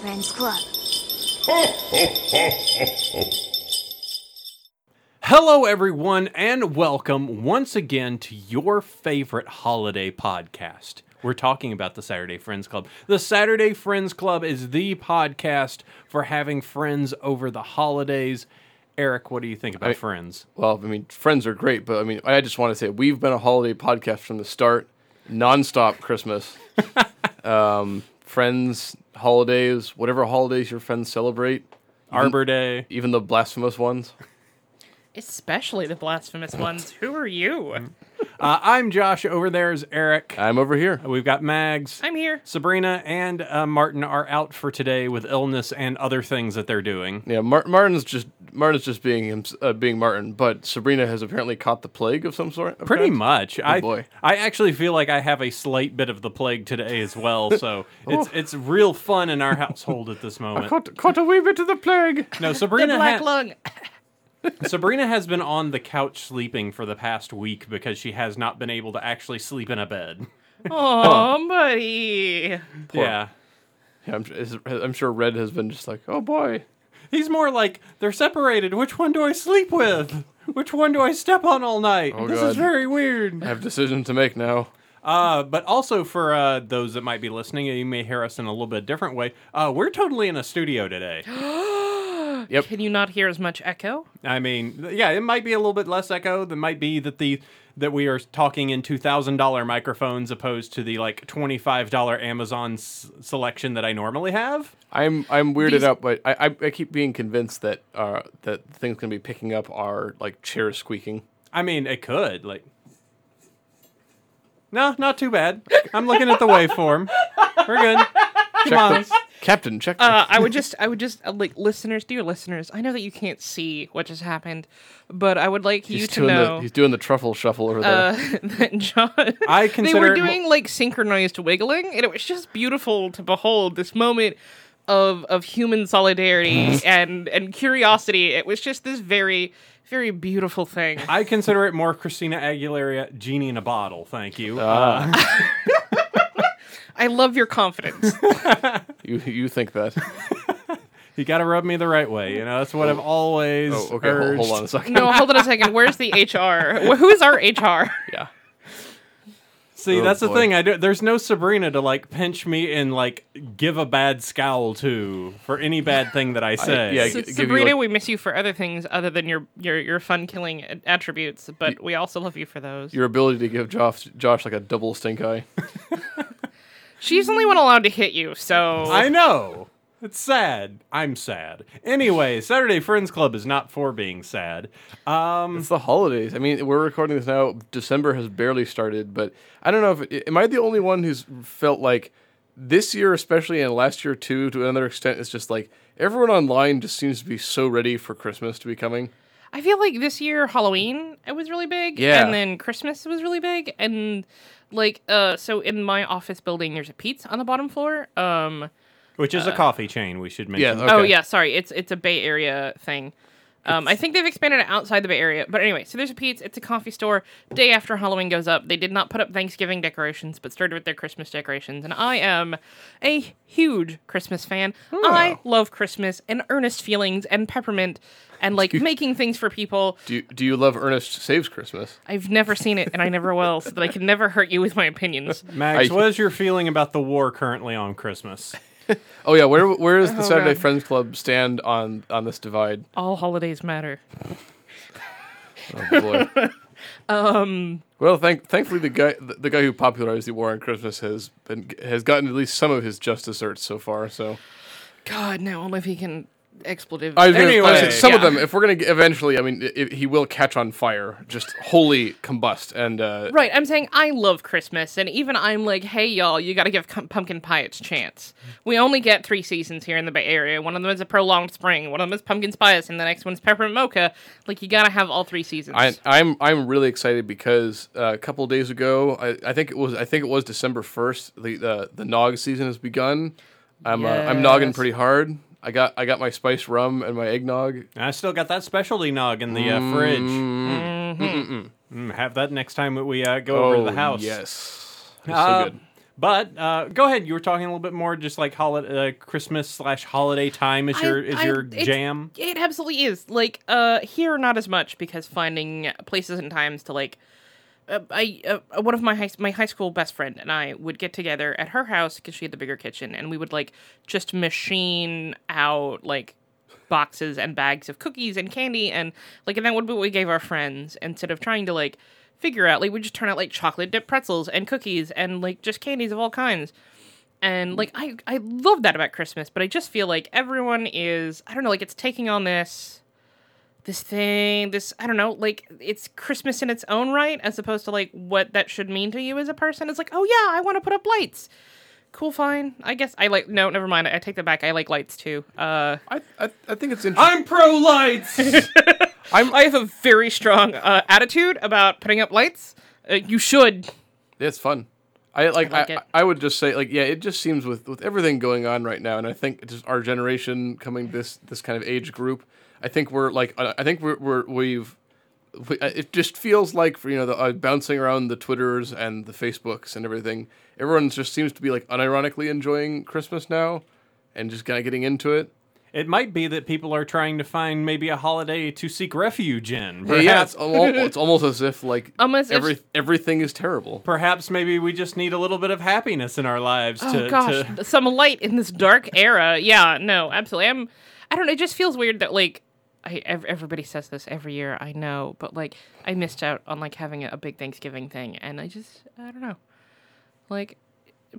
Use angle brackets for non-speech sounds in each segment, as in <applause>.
Friends Club. Hello, everyone, and welcome once again to your favorite holiday podcast. We're talking about the Saturday Friends Club. The Saturday Friends Club is the podcast for having friends over the holidays. Eric, what do you think about I- friends? Well, I mean, friends are great, but I mean, I just want to say we've been a holiday podcast from the start, nonstop Christmas, <laughs> um, friends, holidays, whatever holidays your friends celebrate, Arbor Day. even the blasphemous ones. Especially the blasphemous ones. Who are you? Mm. Uh, I'm Josh. Over there is Eric. I'm over here. We've got Mags. I'm here. Sabrina and uh, Martin are out for today with illness and other things that they're doing. Yeah, Mar- Martin's just Martin's just being him, uh, being Martin, but Sabrina has apparently caught the plague of some sort. of Pretty kind. much. I boy. I actually feel like I have a slight bit of the plague today as well. <laughs> So it's it's real fun in our household at this moment. Caught, caught a wee bit of the plague. No, Sabrina The Sabrina. black ha- lung. <laughs> Sabrina has been on the couch sleeping for the past week because she has not been able to actually sleep in a bed. <laughs> Oh, buddy. Yeah. Yeah, I'm, is- I'm sure Red has been just like, oh boy. He's more like they're separated. Which one do I sleep with? Which one do I step on all night? Oh, this God. is very weird. I have decisions to make now. Uh, but also for uh, those that might be listening, you may hear us in a little bit different way. Uh, we're totally in a studio today. <gasps> <gasps> <gasps> <gasps> Yep. Can you not hear as much echo? I mean, yeah, it might be a little bit less echo. That might be that the that we are talking in two thousand dollar microphones opposed to the like twenty five dollar Amazon s- selection that I normally have. I'm I'm weirded These- out, but I, I I keep being convinced that uh that things gonna be picking up are like chairs squeaking. I mean, it could like. No, not too bad. I'm looking at the waveform. We're good. Come Check on. the, Captain, check. the- Uh, I would just, I would just, uh, like, listeners, dear listeners, I know that you can't see what just happened, but I would like you to know the he's doing the truffle shuffle over there. uh, <laughs> that John. I consider they were it mo- doing like synchronized wiggling, and it was just beautiful to behold this moment of of human solidarity <laughs> and and curiosity. It was just this very very beautiful thing. I consider it more Christina Aguilera, genie in a bottle. Thank you. Uh, <laughs> I love your confidence. <laughs> you you think that? <laughs> you got to rub me the right way. You know, that's what I've always Oh, okay. Hold, urged. hold on a second. no, hold on a second. Where's the HR? Who is our HR? Yeah. See, Oh, that's the thing. I do. There's no Sabrina to like pinch me and like give a bad scowl to for any bad thing that I say. yeah, So, g- Sabrina, like- we miss you for other things other than your your your fun killing attributes, but we also love you for those. Your ability to give Josh Josh like a double stink eye. She's the only one allowed to hit you, so I know. It's sad. I'm sad. Anyway, Saturday Friends Club is not for being sad. Um, It's the holidays. I mean, we're recording this now. December has barely started, but I don't know if it, am I the only one who's felt like this year, especially and last year too, to another extent, it's just like everyone online just seems to be so ready for Christmas to be coming. I feel like this year Halloween it was really big, Yeah. and then Christmas was really big, and like uh, so in my office building there's a Pete's on the bottom floor. Um, which is a coffee chain. We should mention. Yeah, oh yeah, sorry, it's it's a Bay Area thing. Um, I think they've expanded it outside the Bay Area, but anyway, so there's a Pete's. It's a coffee store. Day after Halloween goes up, they did not put up Thanksgiving decorations, but started with their Christmas decorations. And I am a huge Christmas fan. I love Christmas and earnest feelings and peppermint and like making things for people. Do you, do you love Ernest Saves Christmas? I've never seen it, and I never will, so that I can never hurt you with my opinions. Max, I- what is your feeling about the war currently on Christmas? <laughs> Oh yeah, where where does the Oh, Saturday God. Friends Club stand on on this divide? All holidays matter. Oh boy. <laughs> um. Well, thank thankfully the guy the, the guy who popularized the war on Christmas has been has gotten at least some of his just desserts so far. So God, now only if he can expletive. I was gonna, Anyway, gonna- some of them, if we're gonna get, eventually, I mean, i i he will catch on fire, just wholly combust, and uh, Right, I'm saying I love Christmas, and even I'm like, hey, y'all, you got to give com- pumpkin pie its chance. We only get three seasons here in the Bay Area. One of them is a prolonged spring, one of them is pumpkin spice, and the next one's peppermint mocha. Like, you got to have all three seasons. I, I'm I'm really excited because uh, a couple of days ago, I, I think it was I think it was December first. The the the nog season has begun. I'm uh, I'm nogging pretty hard. I got I got my spiced rum and my eggnog. I still got that specialty nog in the uh, fridge. Mm-hmm. Mm, have that next time that we uh, go over to the house. Yes, it's Uh, so good. But uh, go ahead. You were talking a little bit more, just like holiday, uh, Christmas slash holiday time is I- your is I- your it's- jam. It absolutely is. Like uh here not as much because finding places and times to like I uh, one of my high, my high school best friend and I would get together at her house because she had the bigger kitchen and we would like just machine out like boxes and bags of cookies and candy and like and that would be what we gave our friends. Instead of trying to like figure out like we just turn out like chocolate dipped pretzels and cookies and like just candies of all kinds. And like I I love that about Christmas, but I just feel like everyone is I don't know like it's taking on this this thing this I don't know like it's Christmas in its own right as opposed to like what that should mean to you as a person. It's like oh yeah I want to put up lights. Cool, fine. I guess I like. No, never mind. I take that back. I like lights too. Uh, I, I, I think it's interesting. I'm pro lights. <laughs> I'm, I have a very strong uh, attitude about putting up lights. Uh, you should. It's fun. I like. I, like I, it. I would just say like yeah. It just seems with with everything going on right now, and I think just our generation coming this this kind of age group. I think we're like. uh, I think we're, we're we've. We, uh, it just feels like for you know the uh, bouncing around the twitters and the facebooks and everything everyone just seems to be like unironically enjoying christmas now and just kind of getting into it it might be that people are trying to find maybe a holiday to seek refuge in. yeah, yeah it's, almost, it's almost as if like <laughs> Almost as- every, everything is terrible perhaps maybe we just need a little bit of happiness in our lives Oh to, gosh, to some light in this dark era. Yeah, no, absolutely. I'm. I don't know. It just feels weird that like. I, everybody says this every year, I know, but like I missed out on like having a, a big Thanksgiving thing, and I just I don't know, like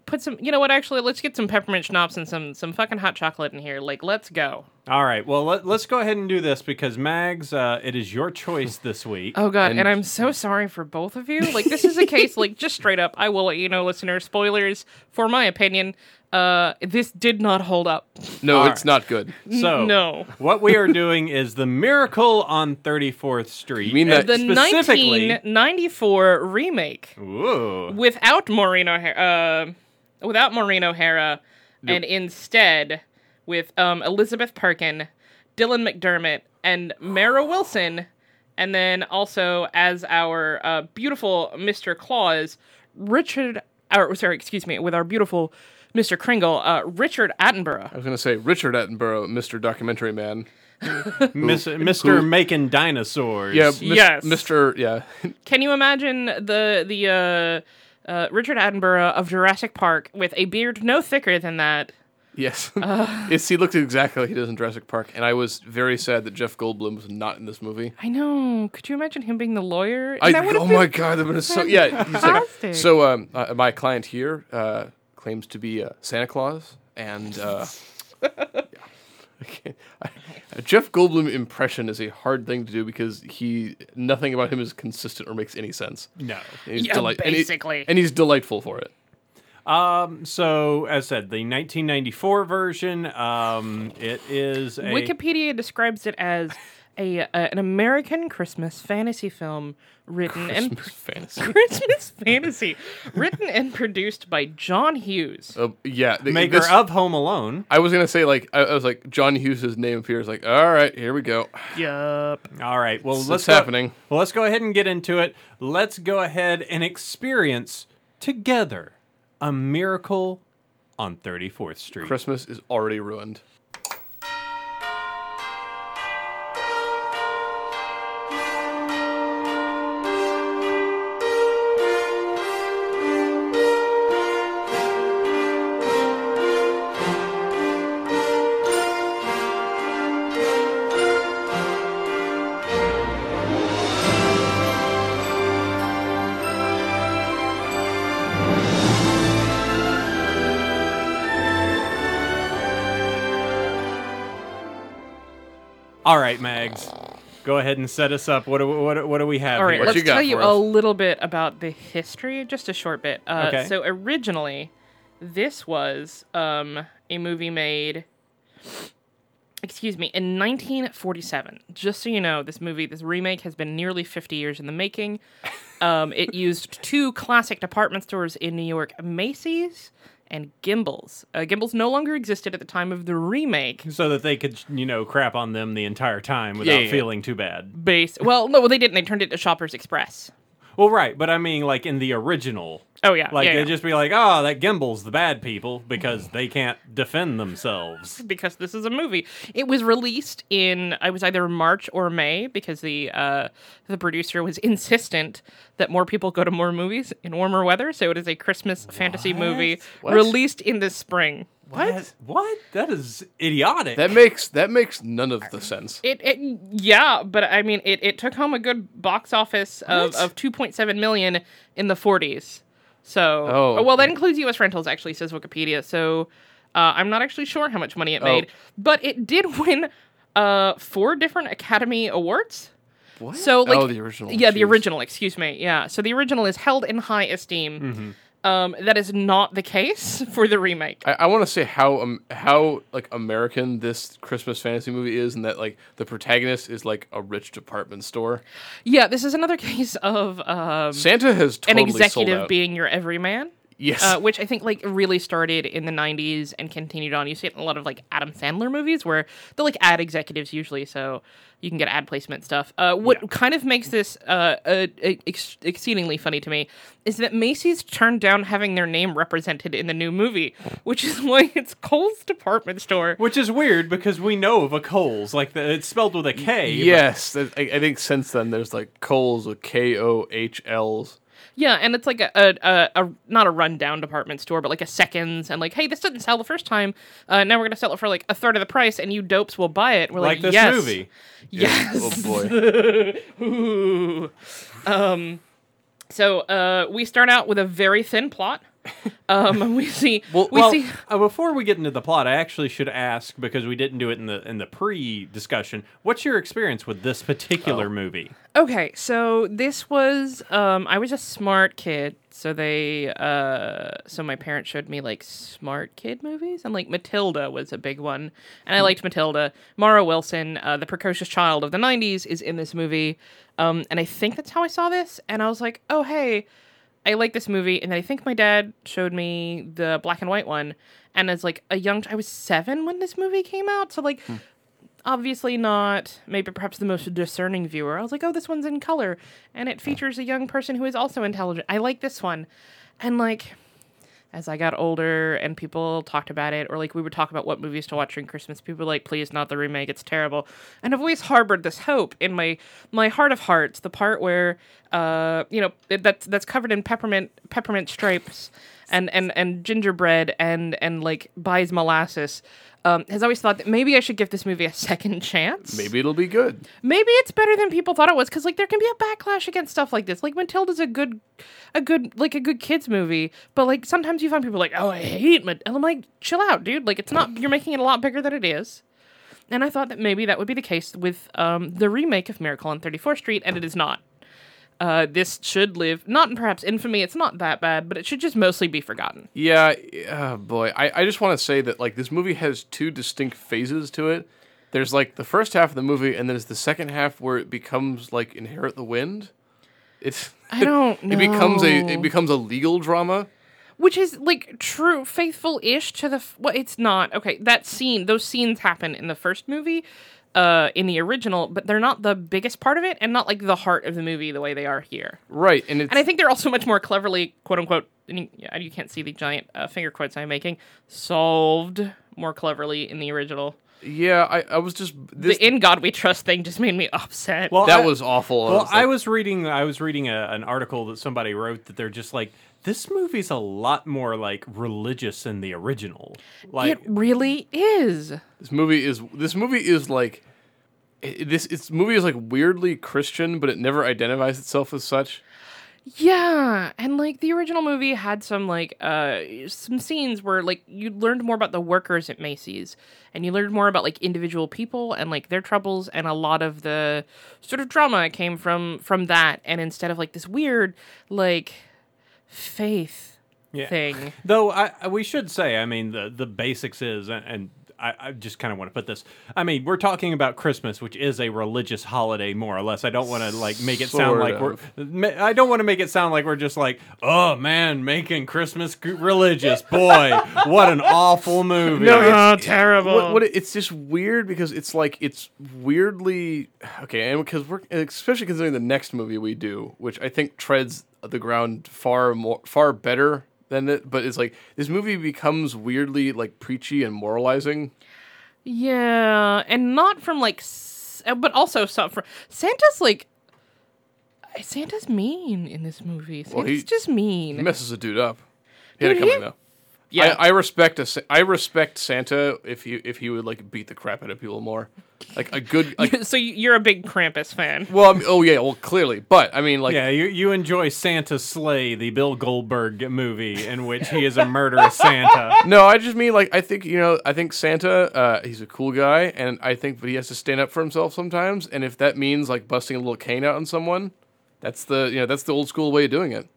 put some. You know what? Actually, let's get some peppermint schnapps and some some fucking hot chocolate in here. Like, let's go. All right. Well, let, let's go ahead and do this because Mags, uh, it is your choice this week. Oh god, and, And- I'm so sorry for both of you. Like this is a case like just straight up, I will let you know, listeners spoilers for my opinion. Uh this did not hold up. no All it's right. not good So, <laughs> no. what we are doing is the Miracle on 34th Street. You mean that- The specifically? 1994 remake Ooh. without Maureen O'Hara, uh, without Maureen O'Hara, and instead with um, Elizabeth Perkin, Dylan McDermott, and Mara Wilson, and then also as our uh, beautiful Mr. Claus, Richard. Or, sorry, excuse me, with our beautiful Mr. Kringle, uh, Richard Attenborough. I was going to say Richard Attenborough, Mr. Documentary Man. <laughs> Miss, Mr. Making Dinosaurs. Yeah, mis- Yes. Mr. Yeah, <laughs> Can you imagine the the uh, uh, Richard Attenborough of Jurassic Park with a beard no thicker than that? yes. <laughs> it's, he looked exactly like he does in Jurassic Park, and I was very sad that Jeff Goldblum was not in this movie. I know. Could you imagine him being the lawyer? I, That oh been- my god, that would have so yeah. He's like, so um, uh, my client here uh, claims to be uh, Santa Claus, and uh, <laughs> yeah. I I- a Jeff Goldblum impression is a hard thing to do because he nothing about him is consistent or makes any sense. No. And he's Yeah, delight- and he- basically. and he's delightful for it. Um, so, as said, the 1994 version, um, it is a. Wikipedia describes it as a uh, an American Christmas fantasy film written and Christmas fantasy. <laughs> Christmas fantasy written and produced by John Hughes. Uh, yeah, th- maker this- of Home Alone. I was gonna say like I, I was like John Hughes' name appears like all right here we go. Yup. All right. Well, It's let's go- happening. Well, let's go ahead and get into it. Let's go ahead and experience together a miracle on 34th Street. Christmas is already ruined. Right, Mags. Go ahead and set us up. What do, what, do- what do we have All right, here? What let's you got tell you for a little bit about the history, just a short bit. Uh, Okay. So originally, this was um, a movie made. Excuse me, in 1947. Just so you know, this movie, this remake, has been nearly 50 years in the making. Um, it used two classic department stores in New York, Macy's and Gimbels. Uh, Gimbels no longer existed at the time of the remake. so that they could, you know, crap on them the entire time without Yeah, yeah. feeling too bad. Base. Well, no, well, they didn't. They turned it to Shoppers Express. Well, right, but I mean, like in the original, Oh yeah, like yeah, they yeah. just be like, "Oh, that Gimbel's the bad people because they can't defend themselves." <laughs> because this is a movie. It was released in I was either March or May because the uh, the producer was insistent that more people go to more movies in warmer weather. So it is a Christmas fantasy movie What? released in the spring. What? What? That is idiotic. That makes that makes none of the sense. It, it yeah, but I mean it, it took home a good box office of, What? of 2.7 million in the 40s. So Oh, well that includes US rentals actually says Wikipedia. So uh, I'm not actually sure how much money it Oh. made, but it did <laughs> win uh four different Academy Awards. What? So like oh, the original. Yeah, the original, excuse me. Yeah. So the original is held in high esteem. Mm-hmm. Um that is not the case <laughs> for the remake. I, I want to say how um, how like American this Christmas fantasy movie is, and that like the protagonist is like a rich department store. Yeah, this is another <laughs> case of um Santa has an totally sold executive being your everyman. Yes, uh, which I think like really started in the '90s and continued on. You see it in a lot of like Adam Sandler movies where they're like ad executives usually, so you can get ad placement stuff. Uh, what kind of makes this uh, uh, ex- exceedingly funny to me is that Macy's turned down having their name represented in the new movie, which is <laughs> why it's Cole's department store. Which is weird because we know of a Kohl's, like the, it's spelled with a K. but- yes. I, I think since then there's like Kohl's with K O H L's. Yeah, and it's like a, a, a, a not a rundown department store, but like a seconds, and like, hey, this didn't sell the first time. Uh, now we're gonna sell it for like a third of the price, and you dopes will buy it. We're like, like this yes. movie. <laughs> Yes. Oh boy. <laughs> Um, so uh, we start out with a very thin plot. Um, we see <laughs> we well, see uh, before we get into the plot, I actually should ask because we didn't do it in the in the pre-discussion. What's your experience with this particular Oh. movie? Okay, so this was um I was a smart kid, so they uh so my parents showed me like smart kid movies and like Matilda was a big one. And I liked Matilda. Mara Wilson, uh, the precocious child of the 90s is in this movie. Um and I think that's how I saw this and I was like, "Oh, hey, I like this movie." And I think my dad showed me the black and white one and as like a young I was 7 when this movie came out, so like hmm. obviously not maybe perhaps the most discerning viewer. I was like, oh, this one's in color and it features a young person who is also intelligent. I like this one. And like as I got older and people talked about it, or like we would talk about what movies to watch during Christmas, people were like, please not the remake, it's terrible. And I've always harbored this hope in my my heart of hearts, the part where uh, you know, that's that's covered in peppermint peppermint stripes and, and, and gingerbread and and like buys molasses. Um, has always thought that maybe I should give this movie a second chance. Maybe it'll be good. maybe it's better than people thought it was because like there can be a backlash against stuff like this. Like Matilda's a good, a good like a good kids movie, but like sometimes you find people like, oh, I hate Matilda. And I'm like, chill out, dude. Like it's not. You're making it a lot bigger than it is. And I thought that maybe that would be the case with um, the remake of Miracle on 34th Street, and it is not. Uh, this should live, not in perhaps infamy. It's not that bad, but it should just mostly be forgotten. Yeah, oh boy. I, I just want to say that like this movie has two distinct phases to it. There's like the first half of the movie, and then there's the second half where it becomes like Inherit the Wind. It's I don't know. <laughs> it becomes a it becomes a legal drama. which is like true faithful-ish to the f- well it's not okay that scene those scenes happen in the first movie uh in the original but they're not the biggest part of it and not like the heart of the movie the way they are here Right, and it's and i think they're also much more cleverly quote unquote and you, yeah, you can't see the giant uh, finger quotes i'm making solved more cleverly in the original yeah. I, I was just this the in god we trust thing just made me <laughs> upset Well, that I- was awful. Well, was I was reading. I was reading a, an article that somebody wrote that they're just like this movie's a lot more like religious than the original. Like, it really is this movie is this movie is like i- this it's movie is like weirdly Christian, but it never identifies itself as such. Yeah, and like the original movie had some like uh some scenes where like you learned more about the workers at Macy's and you learned more about like individual people and like their troubles and a lot of the sort of drama came from from that and instead of like this weird like faith Yeah. thing. Though I, I- we should say, I mean, the the basics is, and, and I, I just kind of want to put this. I mean, we're talking about Christmas, which is a religious holiday, more or less. I don't want to like make it sound Sort like of. we're. I don't want to make it sound like we're just like, oh man, making Christmas religious. Boy, what an awful movie. No, it's- Oh, terrible. What, what it's just weird because it's like it's weirdly okay, and because we're especially considering the next movie we do, which I think treads the ground far more far better than it. But it's like this movie becomes weirdly like preachy and moralizing. Yeah, and not from like, uh, but also from Santa's like. Santa's mean in this movie. Santa's Well, he- just mean. He messes a dude up. He had it coming he- though. Yeah, I, I respect a, Sa- I respect Santa if you if he would like beat the crap out of people more, like a good like. <laughs> so you- you're a big Krampus fan. Well, I mean, oh yeah, well clearly, but I mean like Yeah, you, you enjoy Santa Slay, the Bill Goldberg movie in which he is a murderous Santa. <laughs> No, I just mean like I think you know I think Santa uh, he's a cool guy and I think but he has to stand up for himself sometimes and if that means like busting a little cane out on someone, that's the you know that's the old school way of doing it.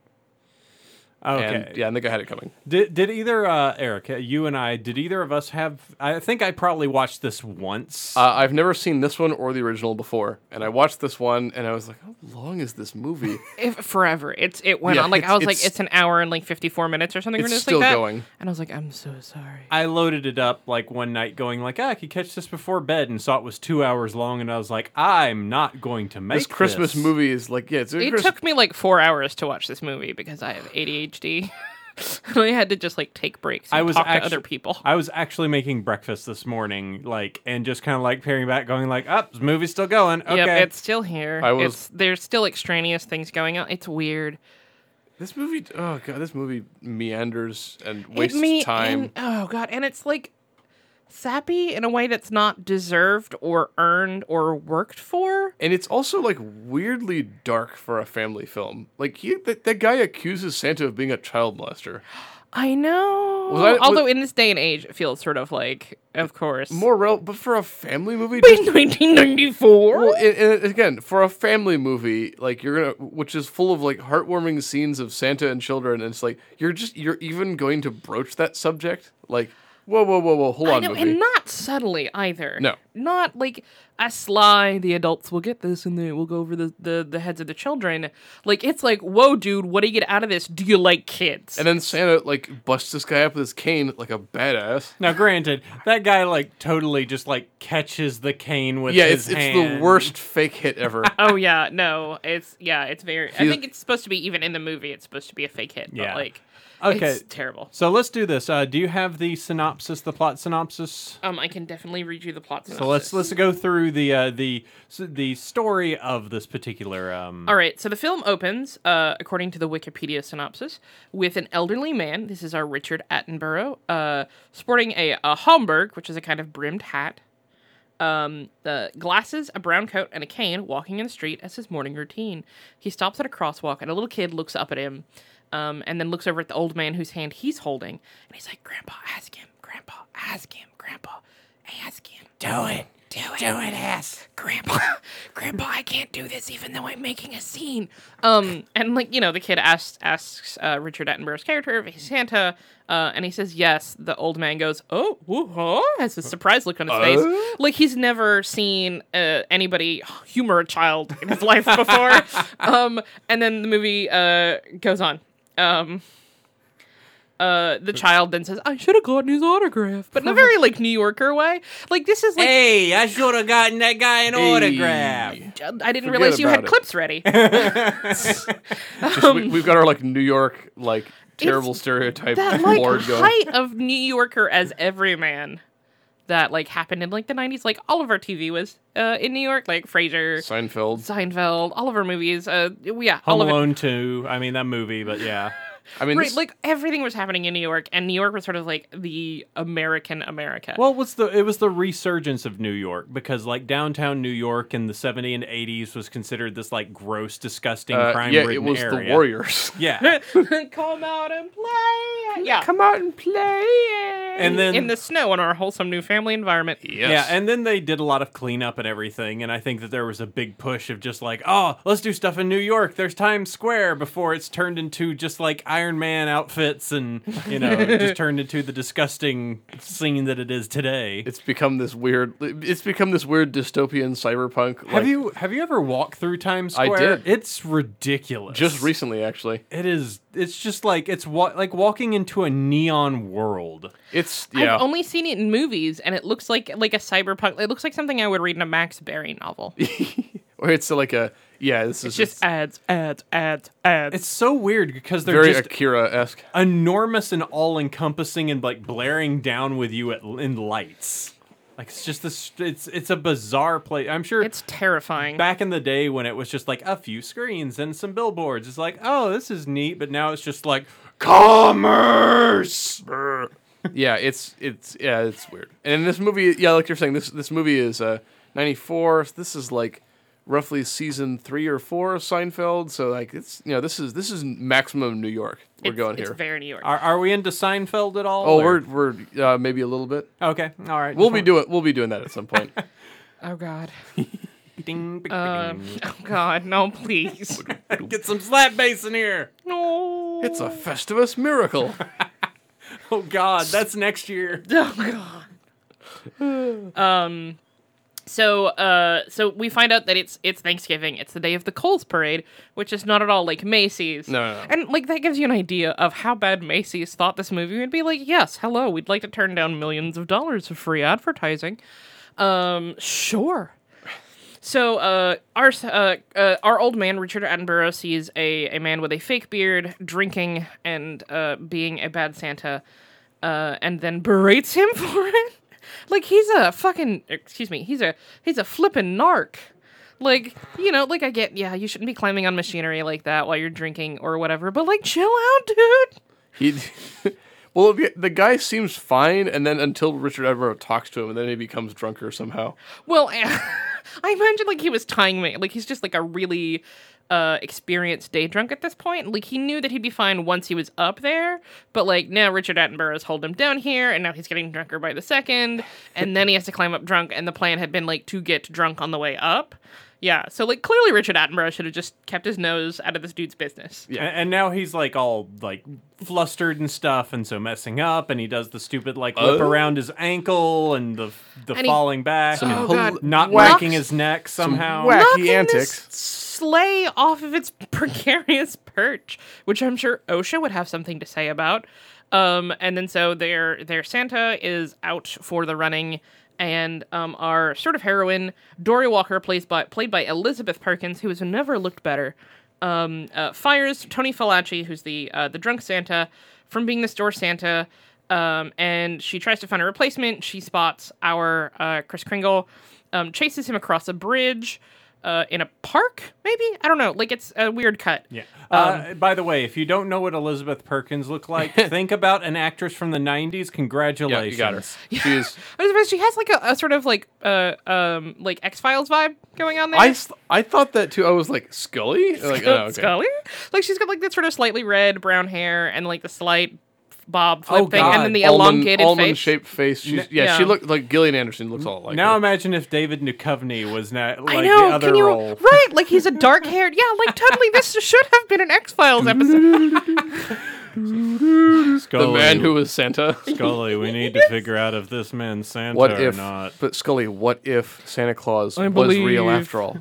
Okay. And yeah, I think I had it coming. Did did either uh, Eric, you and I, did either of us have? I think I probably watched this once. Uh, I've never seen this one or the original before, and I watched this one and I was like, how long is this movie? <laughs> If forever, it's it went Yeah, on like I was like it's- it's an hour and like 54 minutes or something. It's ridiculous still like that. going. and I was like, I'm so sorry. I loaded it up like one night, going like, ah, I could catch this before bed, and saw it was two hours long, and I was like, I'm not going to make This Christmas this. movie is like yeah, it's a It Chris- took me like four hours to watch this movie because I have ADHD. <laughs> and I had to just like take breaks and I was talk actu- to other people. I was actually making breakfast this morning, like, and just kind of like peering back, going like, oh, "Up, this movie's still going." Okay, Yep, it's still here. I was- It's there's still extraneous things going on. It's weird. This movie, oh god, this movie meanders and wastes me time. and- oh god, and it's like sappy in a way that's not deserved or earned or worked for. And it's also like weirdly dark for a family film. Like he, that, that guy accuses Santa of being a child molester. <gasps> I know. Was that- Although in this day and age, it feels sort of like, of course, More rel, but for a family movie, in 1994. well, and, and again, for a family movie, like you're gonna, which is full of like heartwarming scenes of Santa and children, and it's like you're just, you're even going to broach that subject, like. Whoa, whoa, whoa, whoa! Hold I on, know, movie. and not subtly either. No. not like a sly. The adults will get this, and then we'll go over the, the the heads of the children. Like it's like, whoa, dude, what do you get out of this? Do you like kids? and then Santa like busts this guy up with his cane like a badass. Now, granted, that guy like totally just like catches the cane with Yeah, his it's it's the worst fake hit ever. <laughs> oh yeah, no, it's yeah, it's very. I think it's supposed to be even in the movie. It's supposed to be a fake hit. Yeah. but like, Okay. it's terrible. So let's do this. Uh, do you have the synopsis, the plot synopsis? Um, I can definitely read you the plot. So let's let's go through the uh, the the story of this particular. Um, All right, so the film opens, uh, according to the Wikipedia synopsis, with an elderly man. This is our Richard Attenborough, uh, sporting a, a Homburg, which is a kind of brimmed hat, um, the glasses, a brown coat, and a cane, walking in the street as his morning routine. He stops at a crosswalk, and a little kid looks up at him, um, and then looks over at the old man whose hand he's holding, and he's like, "Grandpa, ask him. Grandpa, ask him. Grandpa, ask him. Do it." Do it. Do it, ass. Grandpa, <laughs> Grandpa, I can't do this even though I'm making a scene. Um, and like, you know, the kid asks asks uh, Richard Attenborough's character if he's Santa, uh, and he says yes. The old man goes, oh, woo, huh? Has a surprised look on his face. Uh? Like he's never seen uh, anybody humor a child in his life before. <laughs> um, and then the movie uh, goes on. Um, uh, the child then says, "I should have gotten his autograph," but in a very like New Yorker way. Like this is like Hey, I should have gotten that guy an Hey. autograph. I didn't Forget realize you had about it. clips ready. <laughs> Just, we, we've got our like New York like terrible stereotype that like board going. height of New Yorker as everyman that like happened in like the 90s like all of our TV was uh in New York like Frasier, Seinfeld. Seinfeld, all of our movies uh yeah, Home all. Alone 2. I mean, that movie, but yeah. I mean, Right, this- like everything was happening in New York and New York was sort of like the American America. Well, what's the it was the resurgence of New York because like downtown New York in the 70s and 80s was considered this like gross, disgusting, uh, crime yeah, it was area. the Warriors. <laughs> Yeah. <laughs> come out and play. Yeah. Come out and play. And then in the snow in our wholesome new family environment. Yes. Yeah, and then they did a lot of cleanup and everything, and I think that there was a big push of just like, oh, let's do stuff in New York. There's Times Square before it's turned into just like Iron Man outfits and you know just <laughs> turned into the disgusting scene that it is today. It's become this weird. It's become this weird dystopian cyberpunk. have like, you have you ever walked through Times Square? I did. It's ridiculous. just recently actually? it is. It's just like it's wa- like walking into a neon world. It's yeah. I've only seen it in movies, and it looks like like a cyberpunk. It looks like something I would read in a Max Barry novel. <laughs> or it's like a yeah. This It's is just ads, ads, ads, ads. It's so weird because they're very just Akira esque. enormous and all encompassing and like blaring down with you at, in lights. Like it's just this. It's it's a bizarre place. I'm sure it's terrifying. back in the day when it was just like a few screens and some billboards. It's like, oh, this is neat. But now it's just like commerce. <laughs> yeah, it's it's yeah, it's weird. And in this movie, yeah, like you're saying, this this movie is uh '94. This is like roughly season three or four of Seinfeld. So like it's you know this is this is maximum New York. We're it's, going it's here. very New York. Are, are we into Seinfeld at all? Oh, or- we're we're uh, maybe a little bit. okay. All right. We'll be doing we'll be doing that at some point. <laughs> oh God. <laughs> Ding, ding, Um, ding. oh God, no, please. <laughs> Get some slap bass in here. no. it's a Festivus miracle. Oh God, that's next year. Oh God. <sighs> um. So, uh, so we find out that it's it's Thanksgiving. It's the day of the Cole's Parade, which is not at all like Macy's. No, no, no. And like that gives you an idea of how bad Macy's thought this movie would be. Like, yes, hello, we'd like to turn down millions of dollars of free advertising. Um, sure. So, uh, our uh, uh, our old man Richard Attenborough sees a, a man with a fake beard drinking and uh, being a bad Santa, uh, and then berates him <laughs> for it. Like he's a fucking excuse me, he's a he's a flippin' narc. Like you know, like I get, yeah, you shouldn't be climbing on machinery like that while you're drinking or whatever. But like, chill out, dude. He, <laughs> well, the- guy seems fine, and then until Richard Attenborough talks to him, and then he becomes drunker somehow. Well, <laughs> I imagine like he was tying me. Like he's just like a really uh experienced day drunk at this point. Like he knew that he'd be fine once he was up there, but like now Richard Attenborough has held him down here, and now he's getting drunker by the second, and then he has to climb up drunk. And the plan had been like to get drunk on the way up. Yeah, so like clearly Richard Attenborough should have just kept his nose out of this dude's business. A- And, now he's like all like flustered and stuff, and so messing up, and he does the stupid like whip Oh. around his ankle and the the And he- falling back, Some and Oh, God. not Knocks- breaking his neck somehow. whack- Wacky this antics. sleigh off of its <laughs> precarious perch, which I'm sure OSHA would have something to say about. Um, and then so their their Santa is out for the running, and um, our sort of heroine Dorey Walker, plays by played by Elizabeth Perkins, who has never looked better, um, uh, fires Tony Falacchi, who's the uh, the drunk Santa, from being the store Santa. Um, and she tries to find a replacement. She spots our uh, Kris Kringle, um, chases him across a bridge uh, in a park, maybe? I don't know. Like, it's a weird cut. Yeah. Uh, by the way, if you don't know what Elizabeth Perkins looked like, <laughs> think about an actress from the '90s. Congratulations. Yeah, Congratulations. you got her. <laughs> She's. <laughs> I was supposed she has like a, a sort of like uh um like X Files vibe going on there. I, I thought that too. I was like Scully. Like, oh, okay. Scully? Like she's got like that sort of slightly red brown hair and like the slight bob flip Oh, thing, and then the Almond, elongated almond face. shaped face. She's, N- yeah, she looked like Gillian Anderson. Looks all like Now her. imagine if David Duchovny was not like I know. the other Can you role. <laughs> right? Like he's a dark haired. Yeah, like totally. This <laughs> should have been an X Files episode. <laughs> the man who was Santa. Scully, we need to figure out if this man's Santa What or not. But Scully, what if Santa Claus I was real after all?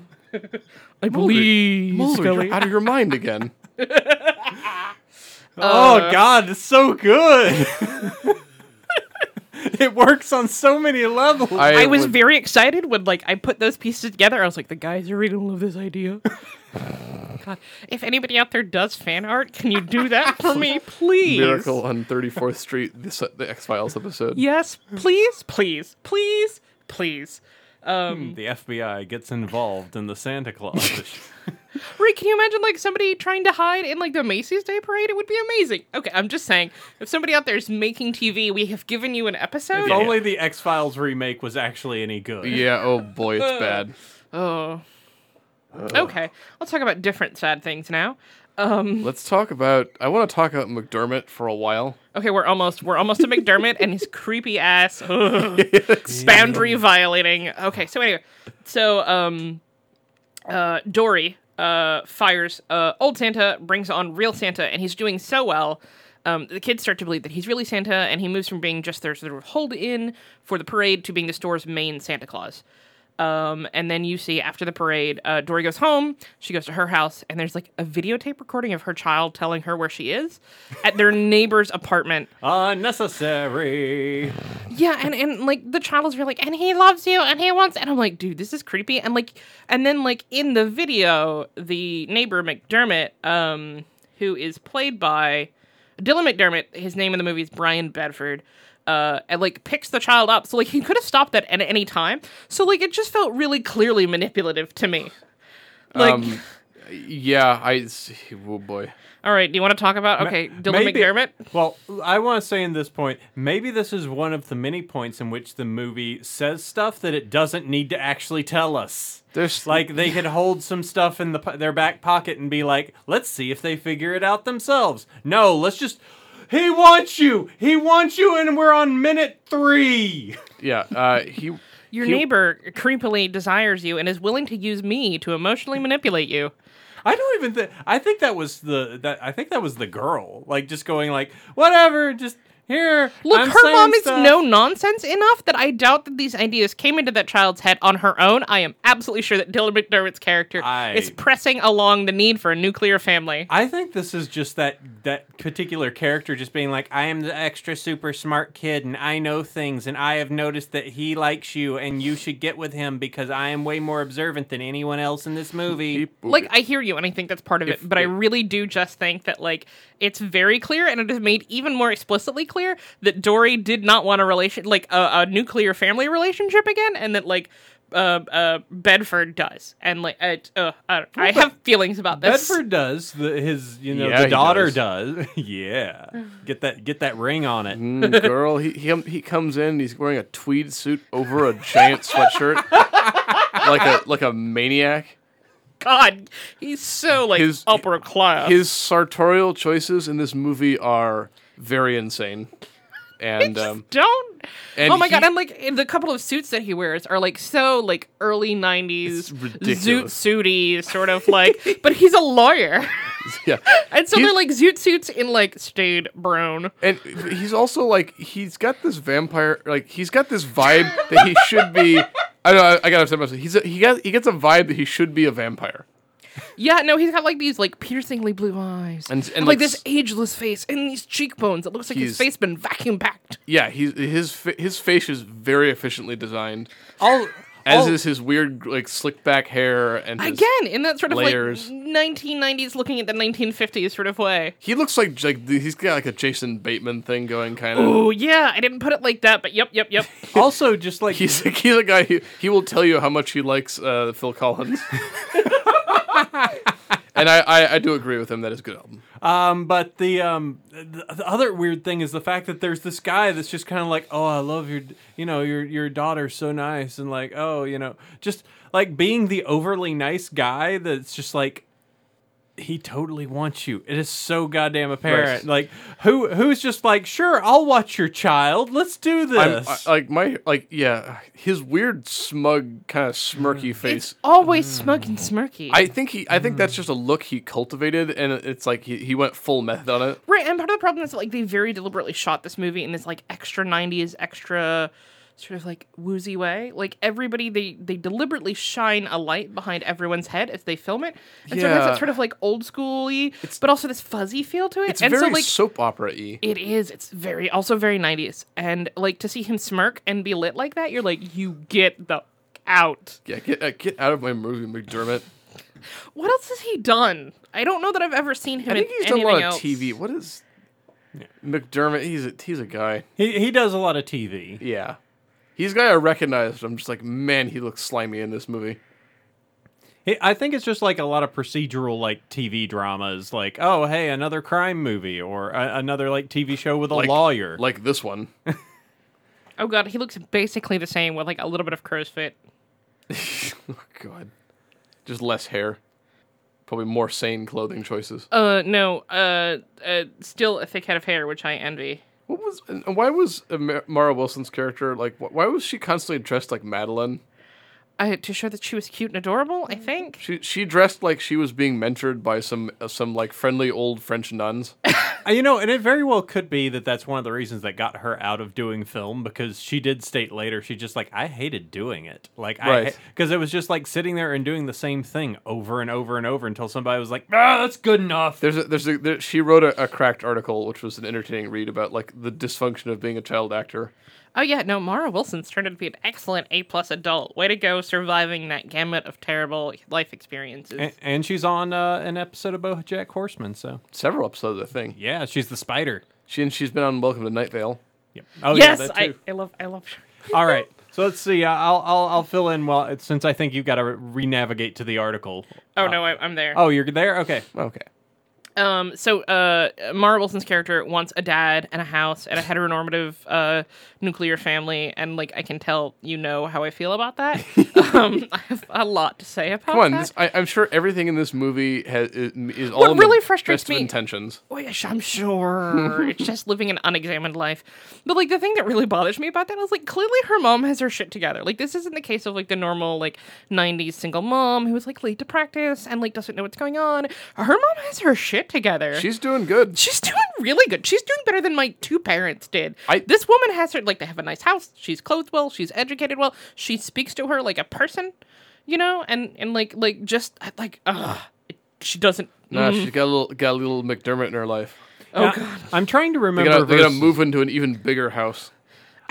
I believe Mulder, Scully. you're out of your mind again. <laughs> oh God, it's so good. <laughs> it works on so many levels. I was would- very excited when like I put those pieces together. I was like, the guys are really gonna love this idea. <laughs> God, if anybody out there does fan art, can you do that for me, please? Miracle on 34th Street, this, uh, the X Files episode. Yes, please, please, please, please. Um, the FBI gets involved in the Santa Claus. <laughs> Right? Can you imagine like somebody trying to hide in like the Macy's Day Parade? It would be amazing. Okay, I'm just saying, if somebody out there is making TV, we have given you an episode. if only the X Files remake was actually any good. Yeah, oh boy, it's bad. Oh. Okay, let's talk about different sad things now. Let's talk about. I want to talk about McDermott for a while. Okay, we're almost we're almost to McDermott and his creepy ass ugh, <laughs> <laughs> boundary violating. Okay, so anyway, so um, uh, Dorey, uh, fires uh, old Santa, brings on real Santa, and he's doing so well. Um, the kids start to believe that he's really Santa, and he moves from being just their sort of hold in for the parade to being the store's main Santa Claus. Um, and then you see after the parade, uh, Dorey goes home. She goes to her house, and there's like a videotape recording of her child telling her where she is at their <laughs> neighbor's apartment. Unnecessary. Yeah, and, and like the child is really like, and he loves you, and he wants, and I'm like, dude, this is creepy. And like, and then like in the video, the neighbor McDermott, um, who is played by Dylan McDermott, his name in the movie is Bryan Bedford. Uh, and like picks the child up, so like he could have stopped that at any time. So like it just felt really clearly manipulative to me. Like, um, yeah, I. Oh boy. all right, do you want to talk about okay, Dylan Maybe- McDermott? Well, I want to say in this point, maybe this is one of the many points in which the movie says stuff that it doesn't need to actually tell us. There's Like they could hold some stuff in the their back pocket and be like, "Let's see if they figure it out themselves." No, let's just. He wants you. He wants you, and we're on minute three. yeah. Uh, he. Your he- neighbor creepily desires you and is willing to use me to emotionally manipulate you. I don't even think. I think that was the that. I think that was the girl, like just going like, "Whatever, just here." Look, I'm her saying mom is stuff." no nonsense enough that I doubt that these ideas came into that child's head on her own. I am absolutely sure that Dylan McDermott's character I- is pressing along the need for a nuclear family. I think this is just that that particular character just being like, I am the extra super smart kid and I know things and I have noticed that he likes you and you should get with him because I am way more observant than anyone else in this movie. Like I hear you and I think that's part of it, If- but I really do just think that like it's very clear and it is made even more explicitly clear that Dorey did not want a relation like a, a nuclear family relationship again and that like uh, uh, Bedford does, and like uh, uh, I, don't- I have feelings about this. Bedford does the, his, you know, Yeah, the daughter does. does. <laughs> yeah, get that get that ring on it. Mm, girl, he, he he comes in. He's wearing a tweed suit over a giant sweatshirt, <laughs> like a like a maniac. God, he's so like His- upper class. His sartorial choices in this movie are very insane, and um, don't. And oh my he- god! And like the couple of suits that he wears are like so like early '90s zoot suity sort of like. <laughs> but he's a lawyer, <laughs> yeah, <laughs> and so He's- they're like zoot suits in like staid brown. and he's also like he's got this vampire like he's got this vibe that he should be. I know I, I gotta say myself. He's a, he got he gets a vibe that he should be a vampire. Yeah, no, he's got like these like piercingly blue eyes And- and, like, like, this ageless face and these cheekbones. It looks like his He's- face been vacuum packed. Yeah, he's his his face is very efficiently designed, All, as all- is his weird like slick back hair and his, Again, in that sort of layers. like 1990s looking at the 1950s sort of way. He looks like like he's got like a Jason Bateman thing going, kind of. Oh yeah, I didn't put it like that, but yep, yep, yep. <laughs> also just like He's like, <laughs> he's a guy. He, he will tell you how much he likes uh, Phil Collins. <laughs> and I, I I do agree with him. That is a good album. Um, but the um, the, the other weird thing is the fact that there's this guy that's just kind of like, oh, I love your, you know, your your daughter's so nice, and like, oh, you know, just like being the overly nice guy that's just like. He totally wants you. It is so goddamn apparent. Right. Like who who's just like, sure, I'll watch your child. Let's do I'm, this. I, like my like yeah, his weird smug kind of smirky mm. face. It's always smug and smirky. I think he I think that's mm. just a look he cultivated, and it's like he, he went full method on it. right, and part of the problem is that, like they very deliberately shot this movie in this like extra 90s, extra sort of like woozy way. Like everybody, they they deliberately shine a light behind everyone's head as they film it, and so it has that sort of like old schooly, but also this fuzzy feel to it. It's and very so like soap opera y. It is. It's very also very 90s. And like to see him smirk and be lit like that, you're like, you get the out. Yeah, get uh, get out of my movie, McDermott. What else has he done? I don't know that I've ever seen him I think in he's done a lot of else. TV. What is McDermott? He's a he's a guy. he he does a lot of TV. Yeah, he's a guy I recognized. I'm just like, man, he looks slimy in this movie. He, I think it's just like a lot of procedural like TV dramas, like oh hey another crime movie or a, another like TV show with a Like- lawyer. Like this one. <laughs> Oh god, he looks basically the same with like a little bit of crow's feet. <laughs> oh, God, just less hair. Probably more sane clothing choices. Uh no, uh, uh still a thick head of hair, which I envy. What was and why was Mara Wilson's character like? Why was she constantly dressed like Madeline? I, to show that she was cute and adorable. I think. She she dressed like she was being mentored by some uh, some like friendly old French nuns. <laughs> Uh, You know, and it very well could be that that's one of the reasons that got her out of doing film because she did state later she just like I hated doing it. Like I Right. because it was just like sitting there and doing the same thing over and over and over until somebody was like, "Ah, that's good enough." There's a, there's a, there, she wrote a, a cracked article which was an entertaining read about like the dysfunction of being a child actor. Oh yeah, no, Mara Wilson's turned out to be an excellent A plus adult. Way to go, surviving that gamut of terrible life experiences. And, and she's on uh, an episode of BoJack Horseman, so Several episodes, I think. yeah, she's the spider. She and she's been on Welcome to Night Vale. Yep. Oh yes, yeah, that I, too. I love, I love. <laughs> All right. So let's see. uh, I'll I'll I'll fill in while since I think you've got to re navigate to the article. Oh no, I, I'm there. Oh, you're there. Okay. Okay. Um, so uh, Mara Wilson's character wants a dad and a house and a heteronormative uh, nuclear family, and like I can tell you know how I feel about that. <laughs> um, I have a lot to say about Come on, that. this, I, I'm sure everything in this movie has is, is all What really frustrates best me- intentions. Oh, yes, I'm sure. <laughs> it's just living an unexamined life. But like the thing that really bothers me about that is like clearly her mom has her shit together. Like this isn't the case of like the normal like 90s single mom who is like late to practice and like doesn't know what's going on. Her mom has her shit together. She's doing good. She's doing really good. She's doing better than my two parents did. I- this woman has her like they have a nice house. She's clothed well. She's educated well. She speaks to her like a person, you know, and and like like just like ugh, it, she doesn't. Nah, mm-hmm. she's got a little got a little McDermott in her life. Oh Now, god. I'm trying to They remember. gotta, they gotta move into an even bigger house.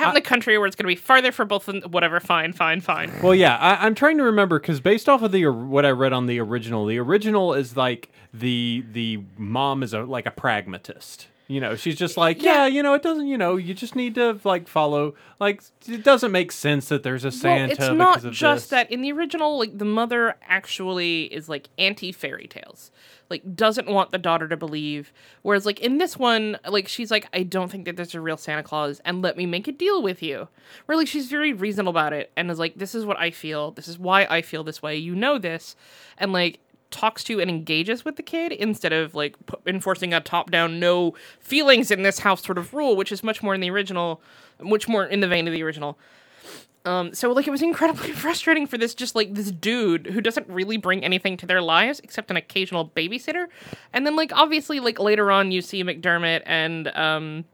Out in the country where it's going to be farther for both and whatever fine fine fine Well, yeah, I, I'm trying to remember because based off of the what I read on the original, the original is like the the mom is a like a pragmatist. You know, she's just like, yeah, you know, it doesn't, you know, you just need to like follow. Like, it doesn't make sense that there's a Santa. well it's not of just this. that in the original like the mother actually is like anti fairy tales like doesn't want the daughter to believe. Whereas like in this one like she's like i don't think that there's a real santa claus and let me make a deal with you. Where like she's very reasonable about it and is like this is what i feel. This is why i feel this way. You know this. And like talks to and engages with the kid instead of like pu- enforcing a top down no feelings in this house sort of rule which is much more in the original much more in the vein of the original um, so like it was incredibly <laughs> frustrating for this just like this dude who doesn't really bring anything to their lives except an occasional babysitter. And then like obviously like later on you see McDermott and um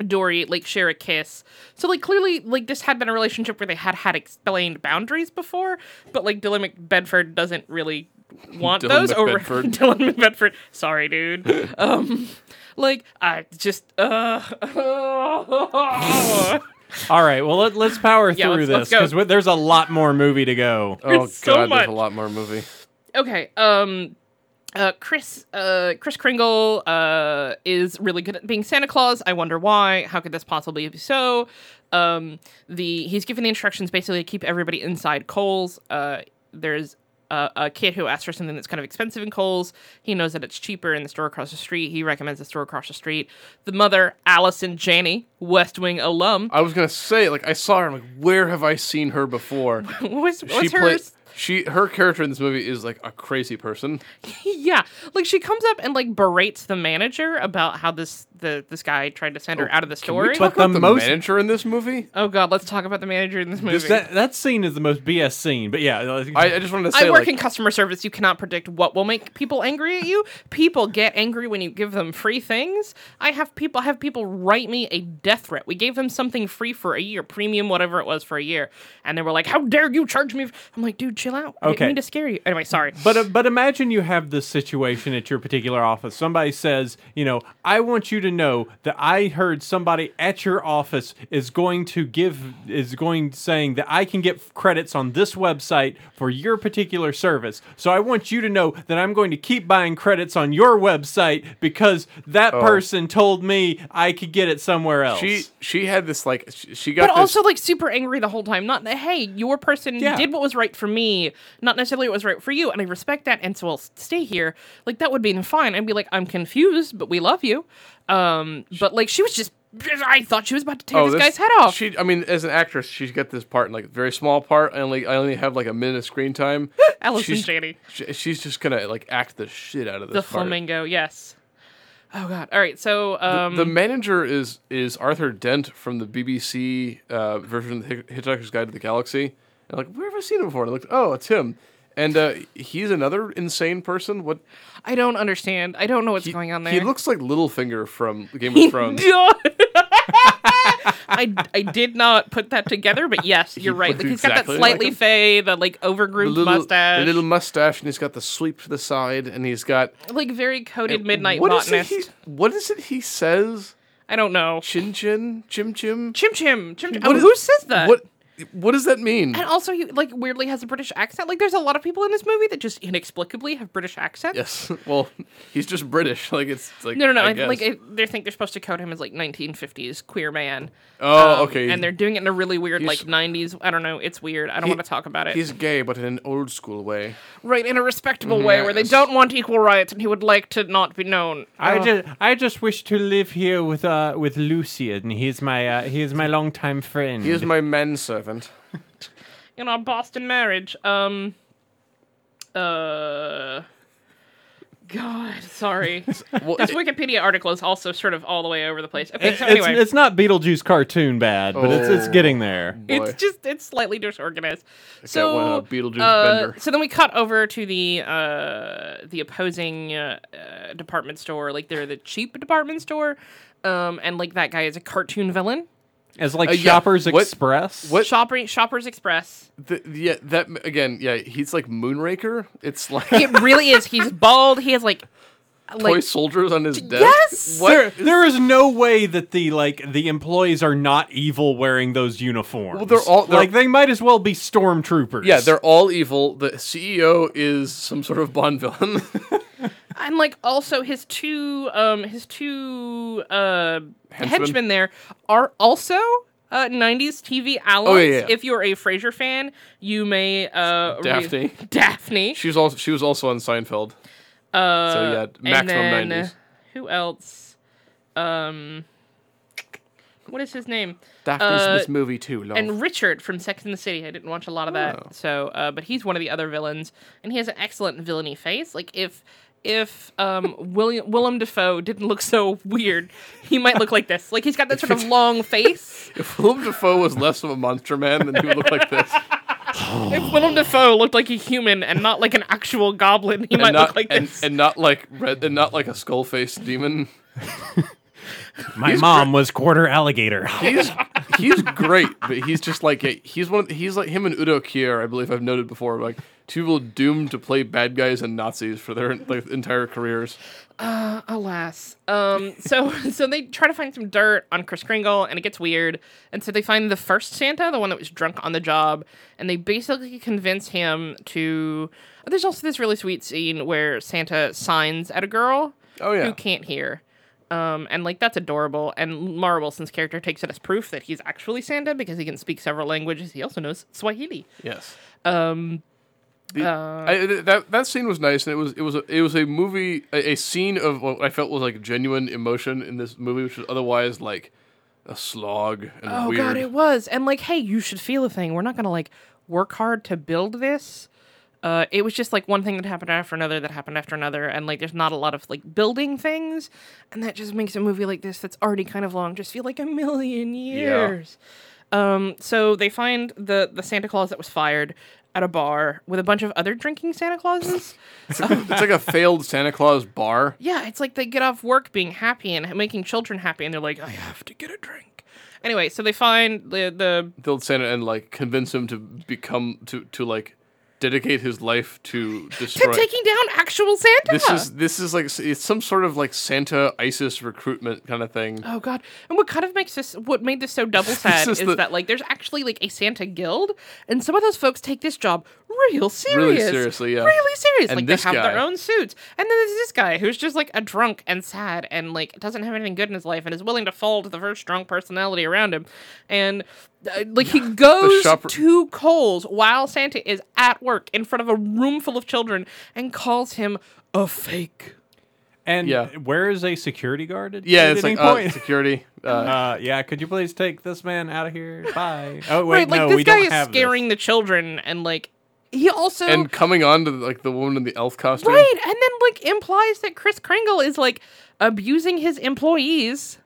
Dorey like share a kiss. So like clearly like this had been a relationship where they had had explained boundaries before, but like Dylan McBedford doesn't really want Dylan those over <laughs> McBedford. Dylan McBedford. Sorry, dude. um like I just uh <laughs> All right, well let, let's power Yeah, through let's- let's this because there's a lot more movie to go. Oh so god, much. there's a lot more movie. okay um uh kris uh kris kringle uh is really good at being santa claus i wonder why how could this possibly be so um the he's given the instructions basically to keep everybody inside coles uh there's a, a kid who asks for something that's kind of expensive in Cole's. He knows that it's cheaper in the store across the street. He recommends the store across the street. The mother, Allison Janney, West Wing alum. I was gonna say, like, I saw her. I'm like, where have I seen her before? <laughs> What's, she what's her? Played. She her character in this movie is like a crazy person. <laughs> yeah, like she comes up and like berates the manager about how this the this guy tried to send her oh, out of the Can we store. talk But the about the most- manager in this movie? Oh god, let's talk about the manager in this movie. That that scene is the most BS scene, but yeah, I, I just wanted to I say, work like, in customer service. You cannot predict what will make people angry at you. People get angry when you give them free things. I have people I have people write me a death threat. We gave them something free for a year, premium, whatever it was for a year, and they were like, "How dare you charge me?" I'm like, "Dude, chill out. I Okay. didn't mean to scare you." Anyway, sorry. But uh, but imagine you have this situation at your particular office. Somebody says, you know, I want you to know that I heard somebody at your office is going to give is going saying that I can get credits on this website for your particular service. So I want you to know that I'm going to keep buying credits on your website because that person told me I could get it somewhere else. she she had this like she, she got but this. also like super angry the whole time. Not that hey, your person Yeah. did what was right for me, not necessarily what was right for you, and I respect that, and so I'll stay here. Like that would be fine. I'd be like, I'm confused, but we love you. Um, but like she was just, I thought she was about to tear oh, this, this- guy's head off. She, I mean, as an actress, she's got this part in like a very small part. I only, I only have like a minute of screen time. <laughs> Allison she's, Janney. she- she's just gonna like act the shit out of this. the part. flamingo, yes. Oh god. All right, so um, the manager is is Arthur Dent from the BBC uh, version of the Hitchhiker's Guide to the Galaxy. I'm like, where have I seen him before? And I looked, oh, it's him. And uh, he's another insane person. What I don't understand. I don't know what's he, going on there. He looks like Littlefinger from Game of Thrones. <laughs> I, I did not put that together, but yes, you're right. Like, he's got that slightly him. fey, the like overgroomed little, mustache, the little mustache, and he's got the sweep to the side, and he's got like very coded midnight what is botanist. he, what is it he says? I don't know. Chin chin, chim chim. Chim chim, chim. What Oh, is- who says that? What what does that mean? And also, he like weirdly has a British accent. Like, there's a lot of people in this movie that just inexplicably have British accents. Yes. <laughs> Well, he's just British. Like it's like No, no, no. I I like I, they think they're supposed to code him as like 1950s queer man. oh, Um, okay. And they're doing it in a really weird He's- like 90s. I don't know. It's weird. I don't He- want to talk about it. he's gay, but in an old school way. right in a respectable way where they don't want equal rights, and he would like to not be known. I Uh, just I just wish to live here with uh with Lucian. He's my uh, he is my longtime friend. He is my manservant. <laughs> in our Boston marriage. Um. Uh. God, sorry. <laughs> Well, This it- Wikipedia article is also sort of all the way over the place. Okay, It- so it's, anyway, it's not Beetlejuice cartoon bad, but it's it's Oh. getting there. boy. it's just it's slightly disorganized. got So one, uh, Beetlejuice uh, bender. so then we cut over to the uh, the opposing uh, uh, department store, like they're the cheap department store, um, and like that guy is a cartoon villain. As like Uh, yeah. Shoppers What- Express. what- Shopper, Shoppers Express. The, yeah, that again. Yeah, he's like Moonraker. It's like It really is. He's <laughs> bald. He has like toy like soldiers on his desk. yes. There, there is no way that the like the employees are not evil wearing those uniforms. Well, they're all- they're- like they might as well be stormtroopers. Yeah, they're all evil. The CEO is some sort of Bond villain. <laughs> and like also his two um his two uh Henchmen? henchmen, there are also uh 90s TV allies. Oh, yeah, yeah. If you're a Frasier fan, you may uh Daphne. <laughs> Daphne. she was also she was also on Seinfeld. Uh, So yeah, maximum then, 90s. Who else? Um what is his name? Daphne's Uh, in this movie too. Love. And Richard from Sex and the City. I didn't watch a lot of that. Oh. So, uh, but he's one of the other villains, and he has an excellent villainy face. Like if if um, William Willem Dafoe didn't look so weird, he might look like this. Like he's got that sort of long face. if Willem Dafoe was less of a monster man, then he would look like this. if Willem Dafoe looked like a human and not like an actual goblin, he might not look like and, this. and not like red and not like a skull faced demon. My mom was quarter alligator. He's he's great, but he's just like a, he's one. Of, he's like him and Udo Kier, I believe I've noted before. Like two people doomed to play bad guys and Nazis for their like entire careers. Alas. Um, so <laughs> so they try to find some dirt on Kris Kringle, and it gets weird. And so they find the first Santa, the one that was drunk on the job, and they basically convince him to. There's also this really sweet scene where Santa signs at a girl Oh yeah, who can't hear. Um, and like that's adorable. And Mara Wilson's character takes it as proof that he's actually Santa because he can speak several languages. He also knows Swahili. yes. Um, The- uh, I, that that scene was nice, and it was it was a, it was a movie a, a scene of what I felt was like genuine emotion in this movie, which was otherwise like a slog and Oh weird. god, it was. And like, hey, you should feel a thing. We're not gonna like work hard to build this. Uh, it was just like one thing that happened after another that happened after another, and like there's not a lot of like building things, and that just makes a movie like this that's already kind of long just feel like a million years. Um, so they find the the Santa Claus that was fired at a bar with a bunch of other drinking Santa Clauses. <laughs> it's, like a, it's like a failed Santa Claus bar. Yeah, it's like they get off work being happy and making children happy, and they're like, I have to get a drink. Anyway, so they find the the Failed Santa and like convince him to become to to like dedicate his life to to taking down actual Santa. this is this is like it's some sort of like Santa ISIS recruitment kind of thing. Oh god! And what kind of makes this, what made this so double <laughs> sad is is, the- that like there's actually like a Santa guild, and some of those folks take this job real serious, Really seriously, yeah. really serious. And like this they have their own suits, and then there's this guy who's just like a drunk and sad, and like doesn't have anything good in his life, and is willing to fall to the first strong personality around him, and. Uh, like he <laughs> goes shopper- to Cole's while Santa is at work in front of a room full of children and calls him a fake. And Yeah. where is a security guard? At, Yeah, at it's any like uh, security. <laughs> Uh, Uh, yeah, could you please take this man out of here? Bye. Oh wait, right, like no, this we guy don't is have scaring the children, and like he also and coming on to like the woman in the elf costume. right, and then like implies that Kris Kringle is like abusing his employees,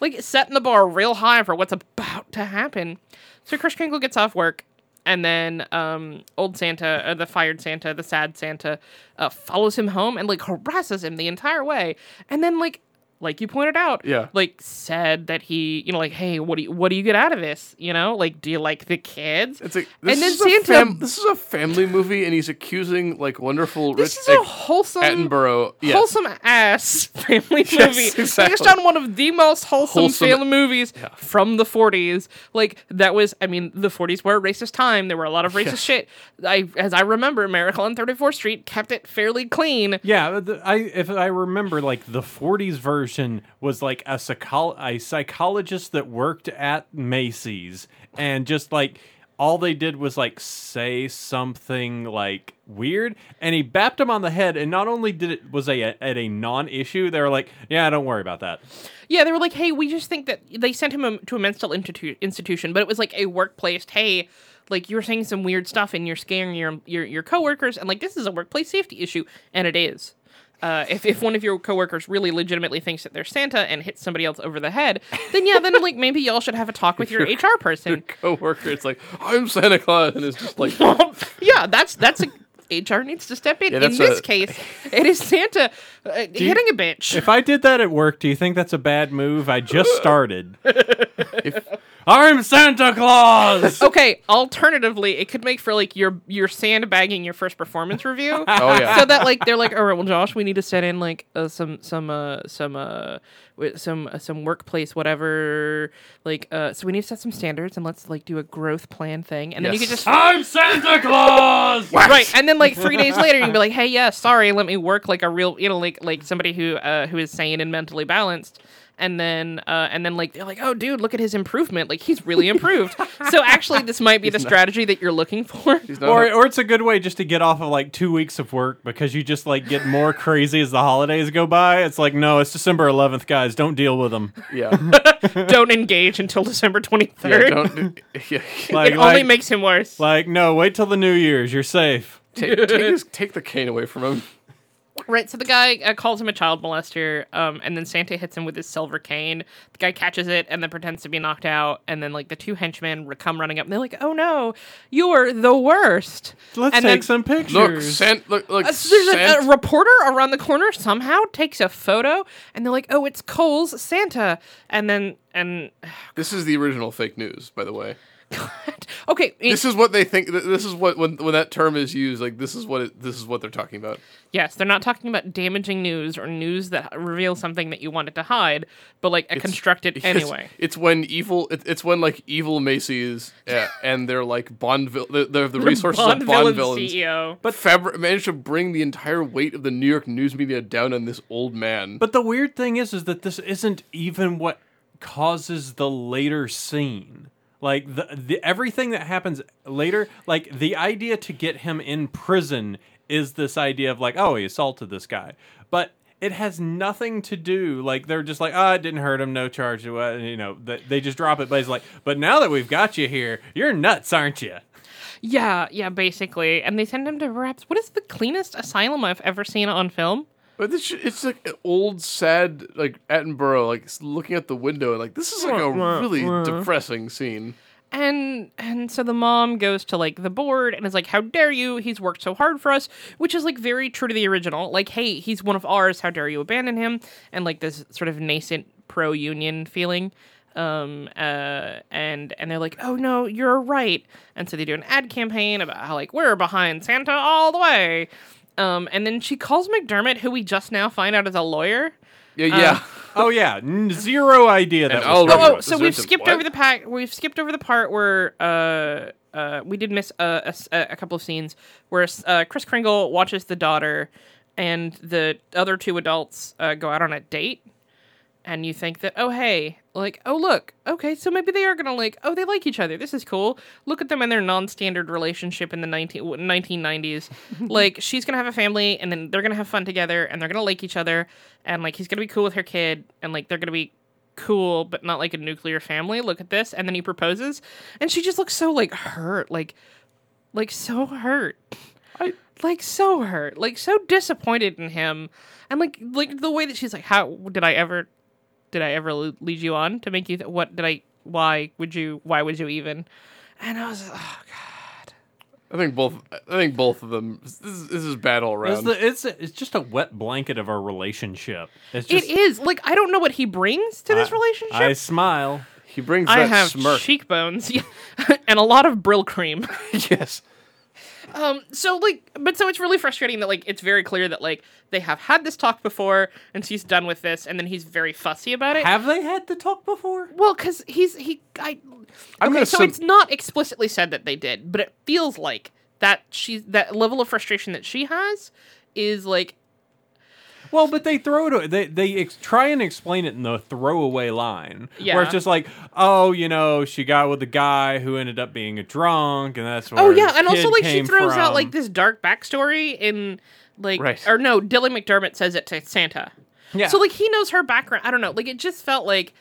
like setting the bar real high for what's about to happen. So Kris Kringle gets off work, and then um, old Santa, uh, the fired Santa, the sad Santa, uh, follows him home and like harasses him the entire way, and then like like you pointed out, Yeah. like said that he, you know, like, hey, what do you what do you get out of this? You know, like, do you like the kids? It's like And then is a Santa- fam- this is a family movie, and he's accusing like wonderful this rich is a like, wholesome, Attenborough. Yes. wholesome ass <laughs> family Yes, movie exactly. based on one of the most wholesome, Wholesome- family movies from the 40s. Like that was, I mean, the 40s were a racist time. There were a lot of racist shit. I, as I remember, Miracle on 34th Street kept it fairly clean. Yeah, the, I if I remember, like the '40s version was like a psychol- a psychologist that worked at Macy's, and just like all they did was like say something like weird, and he bapped him on the head. And not only did it was a at a non-issue, they were like, "Yeah, don't worry about that." Yeah, they were like, hey, we just think that they sent him to a mental institu- institution, but it was like a workplace. Hey, like you're saying some weird stuff and you're scaring your your your coworkers, and like this is a workplace safety issue, and it is. Uh, if, if one of your coworkers really legitimately thinks that they're Santa and hits somebody else over the head, then yeah, then like maybe y'all should have a talk with your HR person. coworker. It's like I'm Santa Claus, and it's just like <laughs> yeah, that's that's a HR needs to step in. Yeah, in this a- case, it is Santa uh, hitting a bitch. If I did that at work, do you think that's a bad move? I just started. I'm Santa Claus. <laughs> Okay, alternatively, it could make for like your your sandbagging your first performance review. <laughs> oh yeah. So that like they're like, all right, well, Josh, we need to set in like uh, some some uh some uh some uh, some workplace whatever like uh so we need to set some standards and let's like do a growth plan thing and then you Yes. could just I'm Santa Claus. <laughs> right and then like three days later you can be like hey yeah sorry let me work like a real you know like like somebody who uh who is sane and mentally balanced and then uh and then like they're like oh dude look at his improvement like he's really improved <laughs> so actually this might be the strategy that you're looking for <laughs> Or, or it's a good way just to get off of like two weeks of work because you just like get more <laughs> crazy as the holidays go by. It's like, no, it's December 11th, guys. Don't deal with them. yeah. don't engage until december 23rd yeah. Don't. Yeah. Like, it only like, makes him worse like, no, wait till the New Year's. You're safe. take, take, his, take the cane away from him. Right, so the guy uh, calls him a child molester, um, and then Santa hits him with his silver cane. The guy catches it and then pretends to be knocked out, and then like the two henchmen re- come running up, and they're like, "Oh no, you're the worst!" Let's and take then, some pictures. Look, Sant. Look, look. Uh, so there's a, a reporter around the corner somehow takes a photo, and they're like, "Oh, it's Cole's Santa," and then and <sighs> this is the original fake news, by the way. <laughs> okay, it- This is what they think. This is what when when that term is used. Like this is what it, this is what they're talking about. yes, they're not talking about damaging news or news that reveals something that you wanted to hide, but like a constructed <laughs> It's- anyway. It's, when evil. It, it's when like evil Macy's uh, <laughs> and they're like Bond. vil- They're, they're the resources Bond of Bond villain villains. CEO. But Fabri- managed to bring the entire weight of the New York news media down on this old man. But the weird thing is, is that this isn't even what causes the later scene. Like the, the everything that happens later, like the idea to get him in prison is this idea of like, oh, he assaulted this guy, but it has nothing to do. Like they're just like, oh, it didn't hurt him, no charge. uh, You know, they, they just drop it. But he's like, but now that we've got you here, you're nuts, aren't you? Yeah, yeah, basically. And they send him to perhaps what is the cleanest asylum I've ever seen on film? But this, it's like an old, sad, like Attenborough, like looking out the window, and like this is like a really depressing scene. And and so the mom goes to like the board and is like, "How dare you? He's worked so hard for us," which is like very true to the original. Like, "Hey, he's one of ours. How dare you abandon him?" And like this sort of nascent pro union feeling. Um uh and and they're like, "Oh no, you're right." And so they do an ad campaign about how like we're behind Santa all the way. Um and then she calls McDermott, who we just now find out is a lawyer. Yeah, yeah. <laughs> Oh yeah, n- zero idea that And was I'll Oh, so we've skipped what? over the pack. We've skipped over the part where uh, uh, we did miss a couple of scenes where uh, Kris Kringle watches the daughter, and the other two adults uh, go out on a date, and you think that oh hey like oh look okay so maybe they are gonna like oh they like each other this is cool. Look at them in their non-standard relationship in the 19, 1990s <laughs> like she's gonna have a family and then they're gonna have fun together and they're gonna like each other and like he's gonna be cool with her kid and like they're gonna be cool but not like a nuclear family. Look at this and then he proposes and she just looks so like hurt like like so hurt. I- like so hurt like so disappointed in him and like like the way that she's like how did i ever did i ever lead you on to make you th- what did i why would you why would you even and i was oh god I think both. I think both of them. This is, this is bad all It's, around. the, it's it's just a wet blanket of our relationship. It's just it is like I don't know what he brings to this I- relationship. I smile. he brings I that have smirk. cheekbones <laughs> and a lot of Brylcreem. <laughs> yes. Um, so like, but so it's really frustrating that like it's very clear that like they have had this talk before and she's done with this, and then he's very fussy about it. Have they had the talk before? well, because he's he I. I'm okay, gonna so it's not explicitly said that they did, but it feels like that she's that level of frustration that she has is like Well, but they throw it. They they ex- try and explain it in the throwaway line, where it's just like, oh, you know, she got with a guy who ended up being a drunk, and that's oh, where. Oh yeah, and also like she throws out like this dark backstory in like Right. or no, Dylan McDermott says it to Santa. Yeah. So like he knows her background. I don't know. Like it just felt like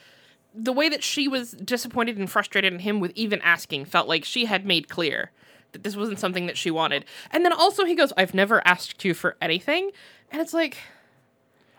the way that she was disappointed and frustrated in him with even asking felt like she had made clear that this wasn't something that she wanted. And then also he goes, "I've never asked you for anything." And it's like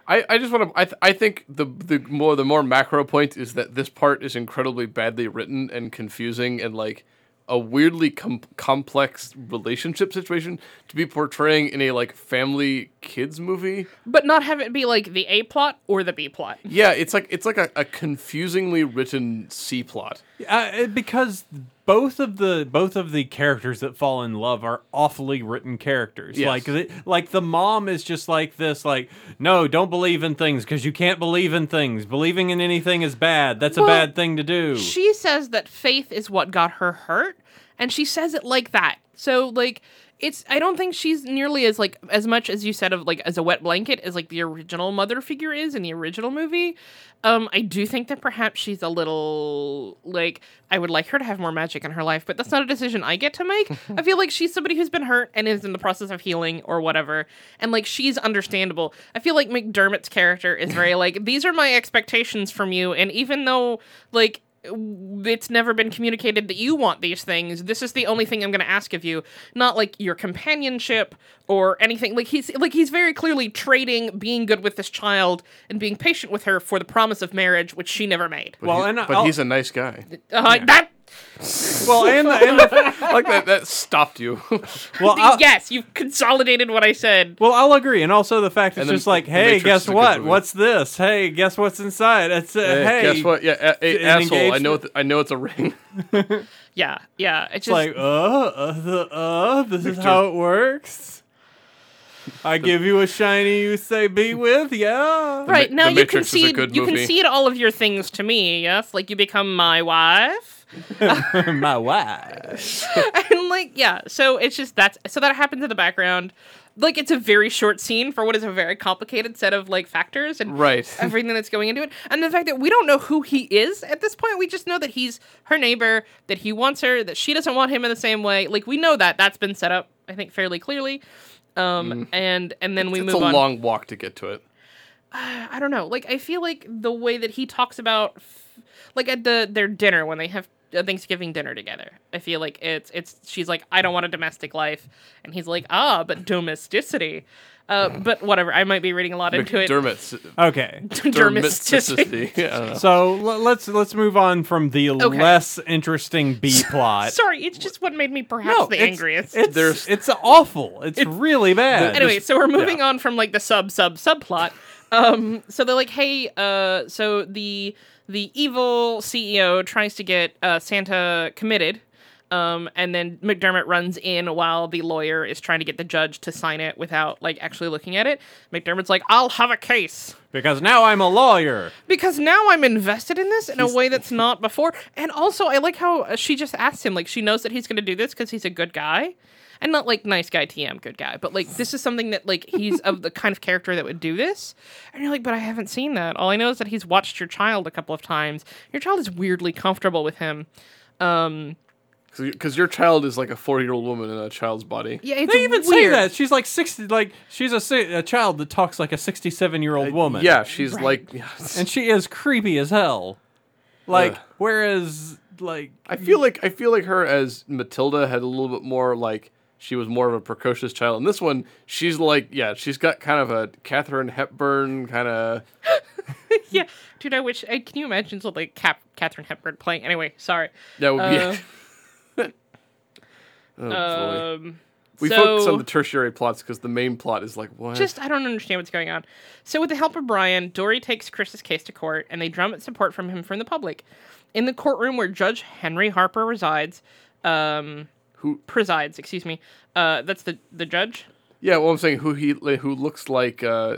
I, I just want to. I, th- I think the the more the more macro point is that this part is incredibly badly written and confusing and like a weirdly com- complex relationship situation to be portraying in a like family kids movie. but not have it be like the A plot or the B plot. Yeah, it's like it's like a, a confusingly written C plot. Uh, because both of the both of the characters that fall in love are awfully written characters. Yes. Like the, like the mom is just like this. Like no, don't believe in things because you can't believe in things. Believing in anything is bad. That's a bad thing to do. She says that faith is what got her hurt, and she says it like that. So like it's I don't think she's nearly as like as much as you said of like as a wet blanket as like the original mother figure is in the original movie. Um I do think that perhaps she's a little like I would like her to have more magic in her life, but that's not a decision I get to make. <laughs> I feel like she's somebody who's been hurt and is in the process of healing or whatever. And like she's understandable. I feel like McDermott's character is very <laughs> like these are my expectations from you and even though like it's never been communicated that you want these things. This is the only thing I'm going to ask of you, not like your companionship or anything. Like he's like he's very clearly trading being good with this child and being patient with her for the promise of marriage, which she never made. But Well, he- and but I'll- he's a nice guy. Uh, That well, and the, and the, like that. That stopped you. <laughs> well, I'll, yes, you've consolidated what I said. Well, I'll agree, and also the fact it's just like, hey, guess is a good what? What's this? Hey, guess what's inside? It's uh, Hey, hey, guess what? Yeah, a- a- an asshole. I know. Th- I know it's a ring. <laughs> Yeah, yeah. It's It's just like, uh, uh, the, uh, this is how it works. I give you a shiny, you say be with, yeah. right now The you Matrix is a concede good you movie. concede all of your things to me. Yes, like you become my wife. <laughs> My wife. <laughs> and like yeah so it's just that's so that happens in the background like it's a very short scene for what is a very complicated set of like factors and Right. <laughs> everything that's going into it and the fact that we don't know who he is at this point we just know that he's her neighbor that he wants her that she doesn't want him in the same way like we know that that's been set up i think fairly clearly um and and then we Mm. it's move a on long walk to get to it. <sighs> I don't know. Like I feel like the way that he talks about, f- like at the their dinner when they have a Thanksgiving dinner together. I feel like it's it's she's like I don't want a domestic life, and he's like ah but domesticity. Uh, but whatever. I might be reading a lot into it. McDermott. Okay. <laughs> Domesticity. Yeah, I don't know. So l- let's let's move on from the less interesting B <laughs> plot. Sorry, it's just what made me perhaps No, the it's- angriest. It's There's- it's awful. It's, really bad. anyway, so we're moving yeah. on from like the sub sub subplot. Um, so they're like, hey, uh, so the the evil CEO tries to get uh, Santa committed. Um, and then McDermott runs in while the lawyer is trying to get the judge to sign it without like actually looking at it. McDermott's like, "I'll have a case." because now I'm a lawyer. because now I'm invested in this in a way that's not before. And also, I like how she just asked him, like, she knows that he's going to do this because he's a good guy. And not like nice guy TM, good guy, but like this is something that like he's of the kind of character that would do this. And you're like, but I haven't seen that. All I know is that he's watched your child a couple of times. Your child is weirdly comfortable with him. Um, Because your child is like a four-year-old woman in a child's body. yeah, it's They even say weird. that she's like sixty. Like she's a a child that talks like a sixty-seven-year-old woman. Yeah, she's Right. like. Yeah, <laughs> and she is creepy as hell. Like Ugh. whereas like I feel like I feel like her as Matilda had a little bit more like she was more of a precocious child. And this one, she's like, yeah, she's got kind of a Katharine Hepburn kind of. <laughs> yeah, dude, I wish. I, can you imagine something like Cap, Katharine Hepburn playing? Anyway, sorry. That would be. Uh, <laughs> Oh boy. Um, We so, focus on the tertiary plots because the main plot is like what? just I don't understand what's going on. So with the help of Bryan, Dorey takes Kris's case to court, and they drum up support from him from the public. In the courtroom where Judge Henry Harper resides, um, who? presides, excuse me. Uh, that's the the judge. Yeah, well, I'm saying who he who looks like uh,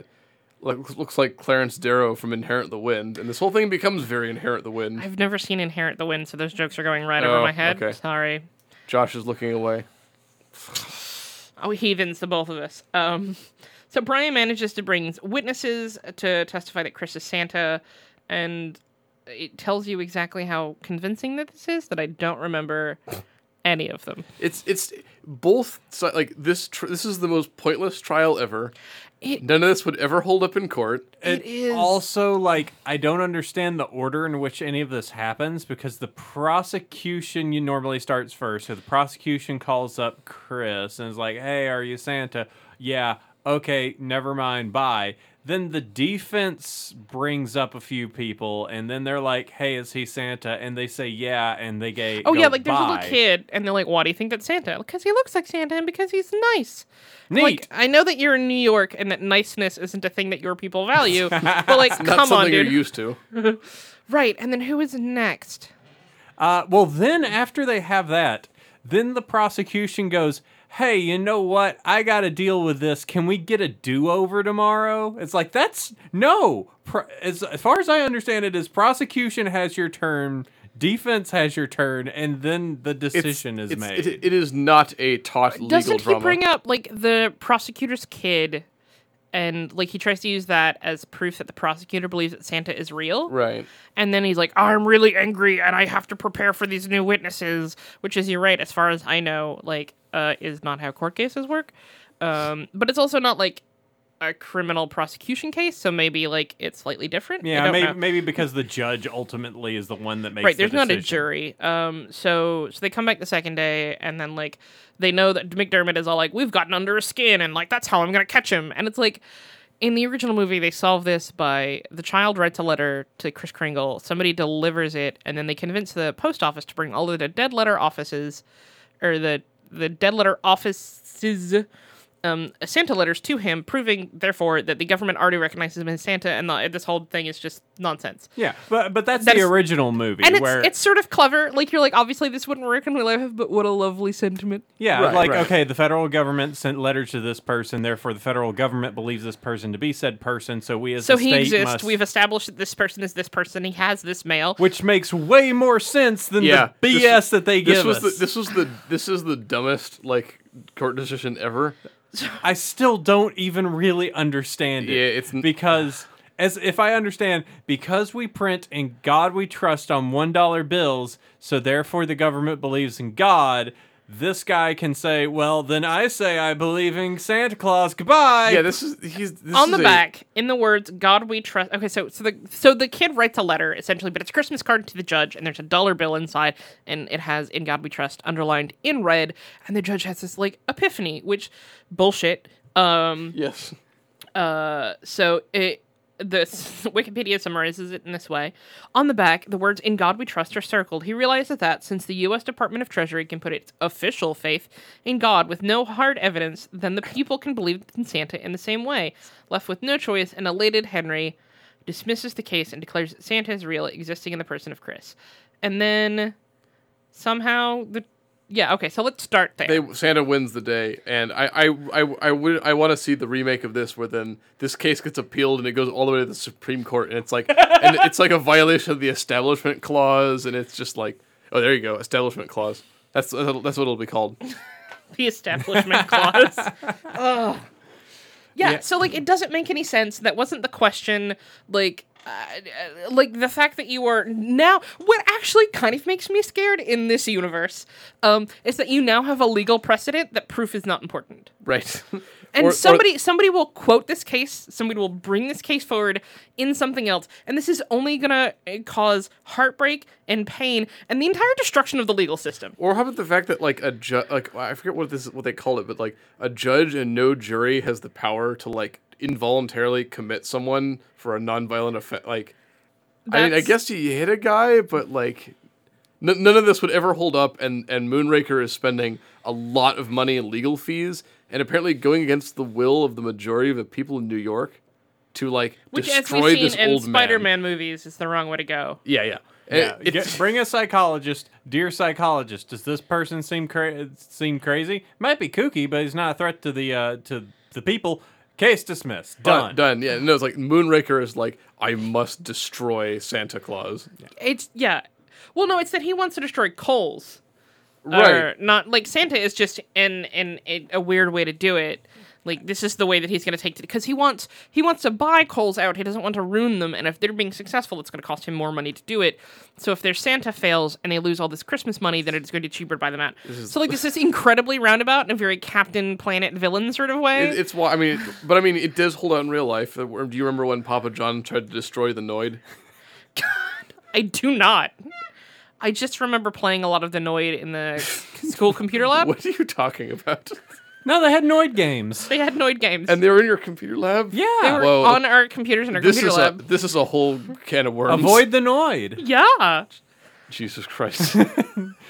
like looks like Clarence Darrow from Inherit the Wind, and this whole thing becomes very Inherit the Wind. I've never seen Inherit the Wind, so those jokes are going right Oh, over my head. okay. Sorry. Josh is looking away. Oh, heathens, the both of us. Um, so Bryan manages to bring witnesses to testify that Kris is Santa, and it tells you exactly how convincing that this is that I don't remember any of them. It's it's both si- like this. Tr- this is the most pointless trial ever. It- None of this would ever hold up in court. It is- also like I don't understand the order in which any of this happens because the prosecution you normally starts first. So the prosecution calls up Kris and is like, "Hey, are you Santa?" Yeah. Okay. Never mind. Bye. Then the defense brings up a few people, and then they're like, "Hey, is he Santa?" And they say, "Yeah," and they get. Oh yeah, like there's a little kid, and they're like, "Why do you think that's Santa?" Because he looks like Santa, and because he's nice. Neat. Like I know that you're in New York, and that niceness isn't a thing that your people value. <laughs> but like, come something on, you're dude. used to. <laughs> Right, and then who is next? Uh, well, then after they have that, then the prosecution goes, "Hey, you know what? I got to deal with this. Can we get a do-over tomorrow?" It's like that's no. Pro- as, as far as I understand it, is prosecution has your turn, defense has your turn, and then the It's, decision is it's- made. It, it is not a taut legal Doesn't he drama. bring up like the prosecutor's kid, and like he tries to use that as proof that the prosecutor believes that Santa is real? right. And then he's like, I'm really angry and I have to prepare for these new witnesses, which is, you're right, as far as I know, like, uh, is not how court cases work. Um, but it's also not like a criminal prosecution case, so maybe like it's slightly different. Yeah, maybe, maybe because the judge ultimately is the one that makes right. the There's not a jury. Um, so so they come back the second day, and then like they know that McDermott is all like, we've gotten under his skin, and like that's how I'm gonna catch him. And it's like in the original movie, they solve this by the child writes a letter to Kris Kringle, somebody delivers it, and then they convince the post office to bring all of the dead letter offices, or the the dead letter offices. Um, Santa letters to him, proving therefore that the government already recognizes him as Santa, and the, this whole thing is just nonsense. Yeah, but but that's That the is- original movie And it's where it's sort of clever. Like you're like, obviously this wouldn't work in real life, but what a lovely sentiment. Yeah, Right, like right. okay, the federal government sent letters to this person, therefore the federal government believes this person to be said person, so we as So a he state exists. must We've established that this person is this person. He has this mail. which makes way more sense than Yeah. the BS this- that they This give was us. the this was the this is the dumbest like court decision ever. I still don't even really understand it. Yeah, it's n- because as if I understand, because we print "In God We Trust" on one dollar bills, so therefore the government believes in God. This guy can say, "Well, then I say I believe in Santa Claus. Goodbye." Yeah, this is he's this on is the a- back, in the words "God we trust." Okay, so so the so the kid writes a letter essentially, but it's a Christmas card to the judge, and there's a dollar bill inside, and it has "In God We Trust" underlined in red, and the judge has this like epiphany, which bullshit. Um, Yes. Uh, so it the <laughs> Wikipedia summarizes it in this way. On the back, the words "In God We Trust" are circled. He realizes that since the U.S. Department of Treasury can put its official faith in God with no hard evidence, then the people can believe in Santa in the same way. Left with no choice, an elated Henry dismisses the case and declares that Santa is real, existing in the person of Kris. And then somehow the yeah okay, so let's start there. They Santa wins the day, and I I I I would I want to see the remake of this where then this case gets appealed and it goes all the way to the Supreme Court, and it's like and it's like a violation of the Establishment Clause, and it's just like oh there you go Establishment Clause. That's that's what it'll be called. <laughs> the establishment clause. <laughs> Ugh. Yeah, Yeah. so like it doesn't make any sense. That wasn't the question. Like, uh, like the fact that you are now. What actually kind of makes me scared in this universe, um, is that you now have a legal precedent that proof is not important. Right. <laughs> And Or- or- somebody somebody will quote this case, somebody will bring this case forward in something else, and this is only gonna uh, cause heartbreak and pain and the entire destruction of the legal system. Or how about the fact that like a judge, like I forget what this what they call it, but like a judge and no jury has the power to like involuntarily commit someone for a nonviolent offense. Like, I mean, I guess you hit a guy, but like, N- none of this would ever hold up, and and Moonraker is spending a lot of money in legal fees, and apparently going against the will of the majority of the people in New York to like Which, as destroy we've seen this in old. Spider-Man movies, is the wrong way to go. Yeah, yeah. Yeah, It- get- bring a psychologist, dear psychologist. Does this person seem cra- seem crazy? Might be kooky, but he's not a threat to the uh, to the people. Case dismissed. Done. Done. Yeah. No, it's like Moonraker is like I must destroy Santa Claus. It's yeah. Well, no, it's that he wants to destroy Cole's. Right. Or not like Santa is just in in a, a weird way to do it. Like this is the way that he's going to take it because he wants he wants to buy Cole's out. He doesn't want to ruin them, and if they're being successful, it's going to cost him more money to do it. So if their Santa fails and they lose all this Christmas money, then it's going to be cheaper to buy them out. so like this <laughs> is incredibly roundabout in a very Captain Planet villain sort of way. It, it's why I mean, but I mean, it does hold out in real life. Do you remember when Papa John tried to destroy the Noid? <laughs> I do not. I just remember playing a lot of the Noid in the <laughs> school computer lab. What are you talking about? No, they had Noid games. They had Noid games. And they were in your computer lab. Yeah. they Yeah. were Whoa. on our computers in our This computer is a lab. this is a whole can of worms. Avoid the Noid. Yeah. Jesus Christ! <laughs>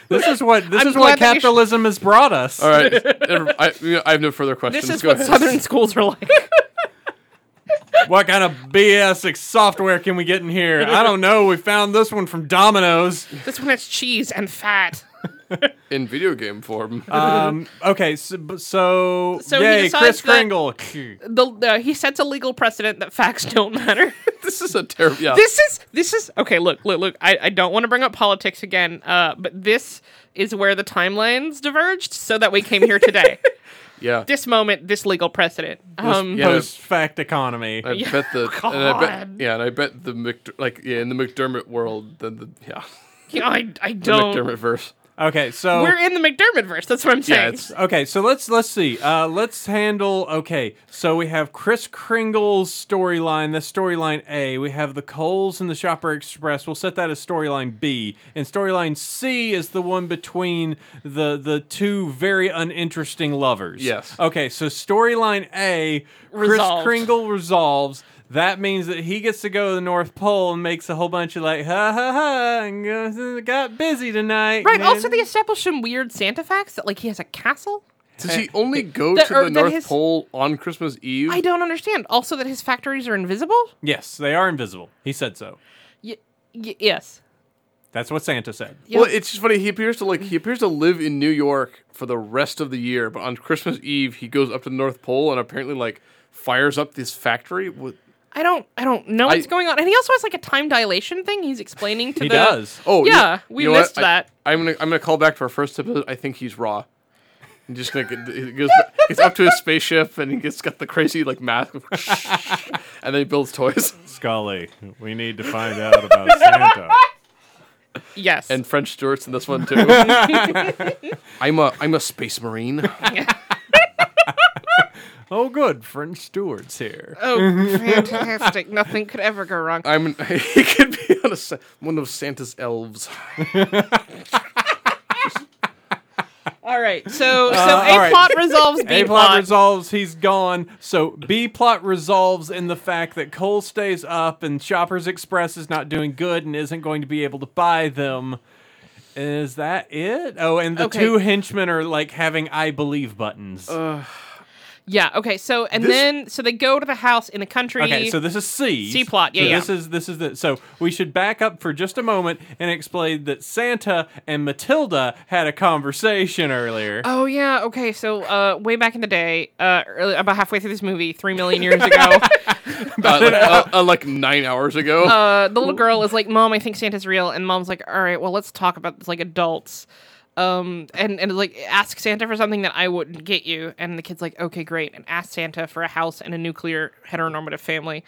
This is what this I'm is glad what that you sh- capitalism has brought us. All right, <laughs> never- I, I have no further questions. This is Go what ahead. Southern schools are like. <laughs> What kind of BS software can we get in here? I don't know. We found this one from Domino's. this one has cheese and fat. <laughs> in video game form. Um, okay, so, so, So he yay, decides Kris that- Kringle. The, the he sets a legal precedent that facts don't matter. <laughs> this is a terrible. Yeah. this is this is okay. Look, look, look. I, I don't want to bring up politics again. Uh, but this is where the timelines diverged, so that we came here today. <laughs> yeah. this moment, this legal precedent. Um, yeah. Post fact economy. I Yeah. bet the and I bet God. yeah, and I bet the Mc, like yeah in the McDermott world, then the yeah yeah, I I the don't. McDermott verse. Okay, so We're in the McDermott verse. That's what I'm saying. Yeah, it's Okay, so let's let's see. Uh, let's handle. Okay, so we have Kris Kringle's storyline. That's storyline A. We have the Cole's and the Shopper Express. We'll set that as storyline B. And storyline C is the one between the the two very uninteresting lovers. Yes. Okay, so storyline A. Kris Kringle resolves. That means that he gets to go to the North Pole and makes a whole bunch of like ha ha ha and goes, got busy tonight. Right. and- Also, they establish some weird Santa facts that like he has a castle. does he eh. only go that- to the North his- Pole on Christmas Eve? I don't understand. Also, that his factories are invisible. Yes, they are invisible. He said so. Y- y- yes. That's what Santa said. Yeah. Well, it's just funny. He appears to like he appears to live in New York for the rest of the year, but on Christmas Eve he goes up to the North Pole and apparently like fires up this factory with. I don't. I don't know what's I- going on. And he also has like a time dilation thing. He's explaining to He the. does. Oh Yeah, you- we you missed that. I'm gonna I'm gonna call back to our first episode. I think he's raw. I'm just gonna get, he goes he's up to his spaceship and he gets got the crazy like mask, <laughs> and then he builds toys. Scully, we need to find out about Santa. Yes. And French Stewart's in this one too. <laughs> I'm a I'm a space marine. Oh, good. French Stewart's here. oh, <laughs> fantastic! Nothing could ever go wrong. I'm <laughs> he could be on a, sa- one of Santa's elves. <laughs> All right. So so Uh, a all right. plot resolves B A plot plot. resolves he's gone. So B plot resolves in the fact that Cole stays up and Shoppers Express is not doing good and isn't going to be able to buy them. Is that it? Oh, and the Okay. two henchmen are like having I believe buttons. Yeah. Okay. So and This- then so they go to the house in the country. Okay, so this is C. C plot, yeah, So yeah. This is this is the so we should back up for just a moment and explain that Santa and Matilda had a conversation earlier. Oh yeah, okay. So uh, way back in the day, uh, early, about halfway through this movie, three million years ago, <laughs> Uh, like, uh, uh, like nine hours ago. uh, the little girl is like, "Mom, I think Santa's real," and Mom's like, "All right, well, let's talk about this like adults." Um, and and like ask Santa for something that I wouldn't get you, and the kid's like, "Okay, great," and ask Santa for a house and a nuclear heteronormative family.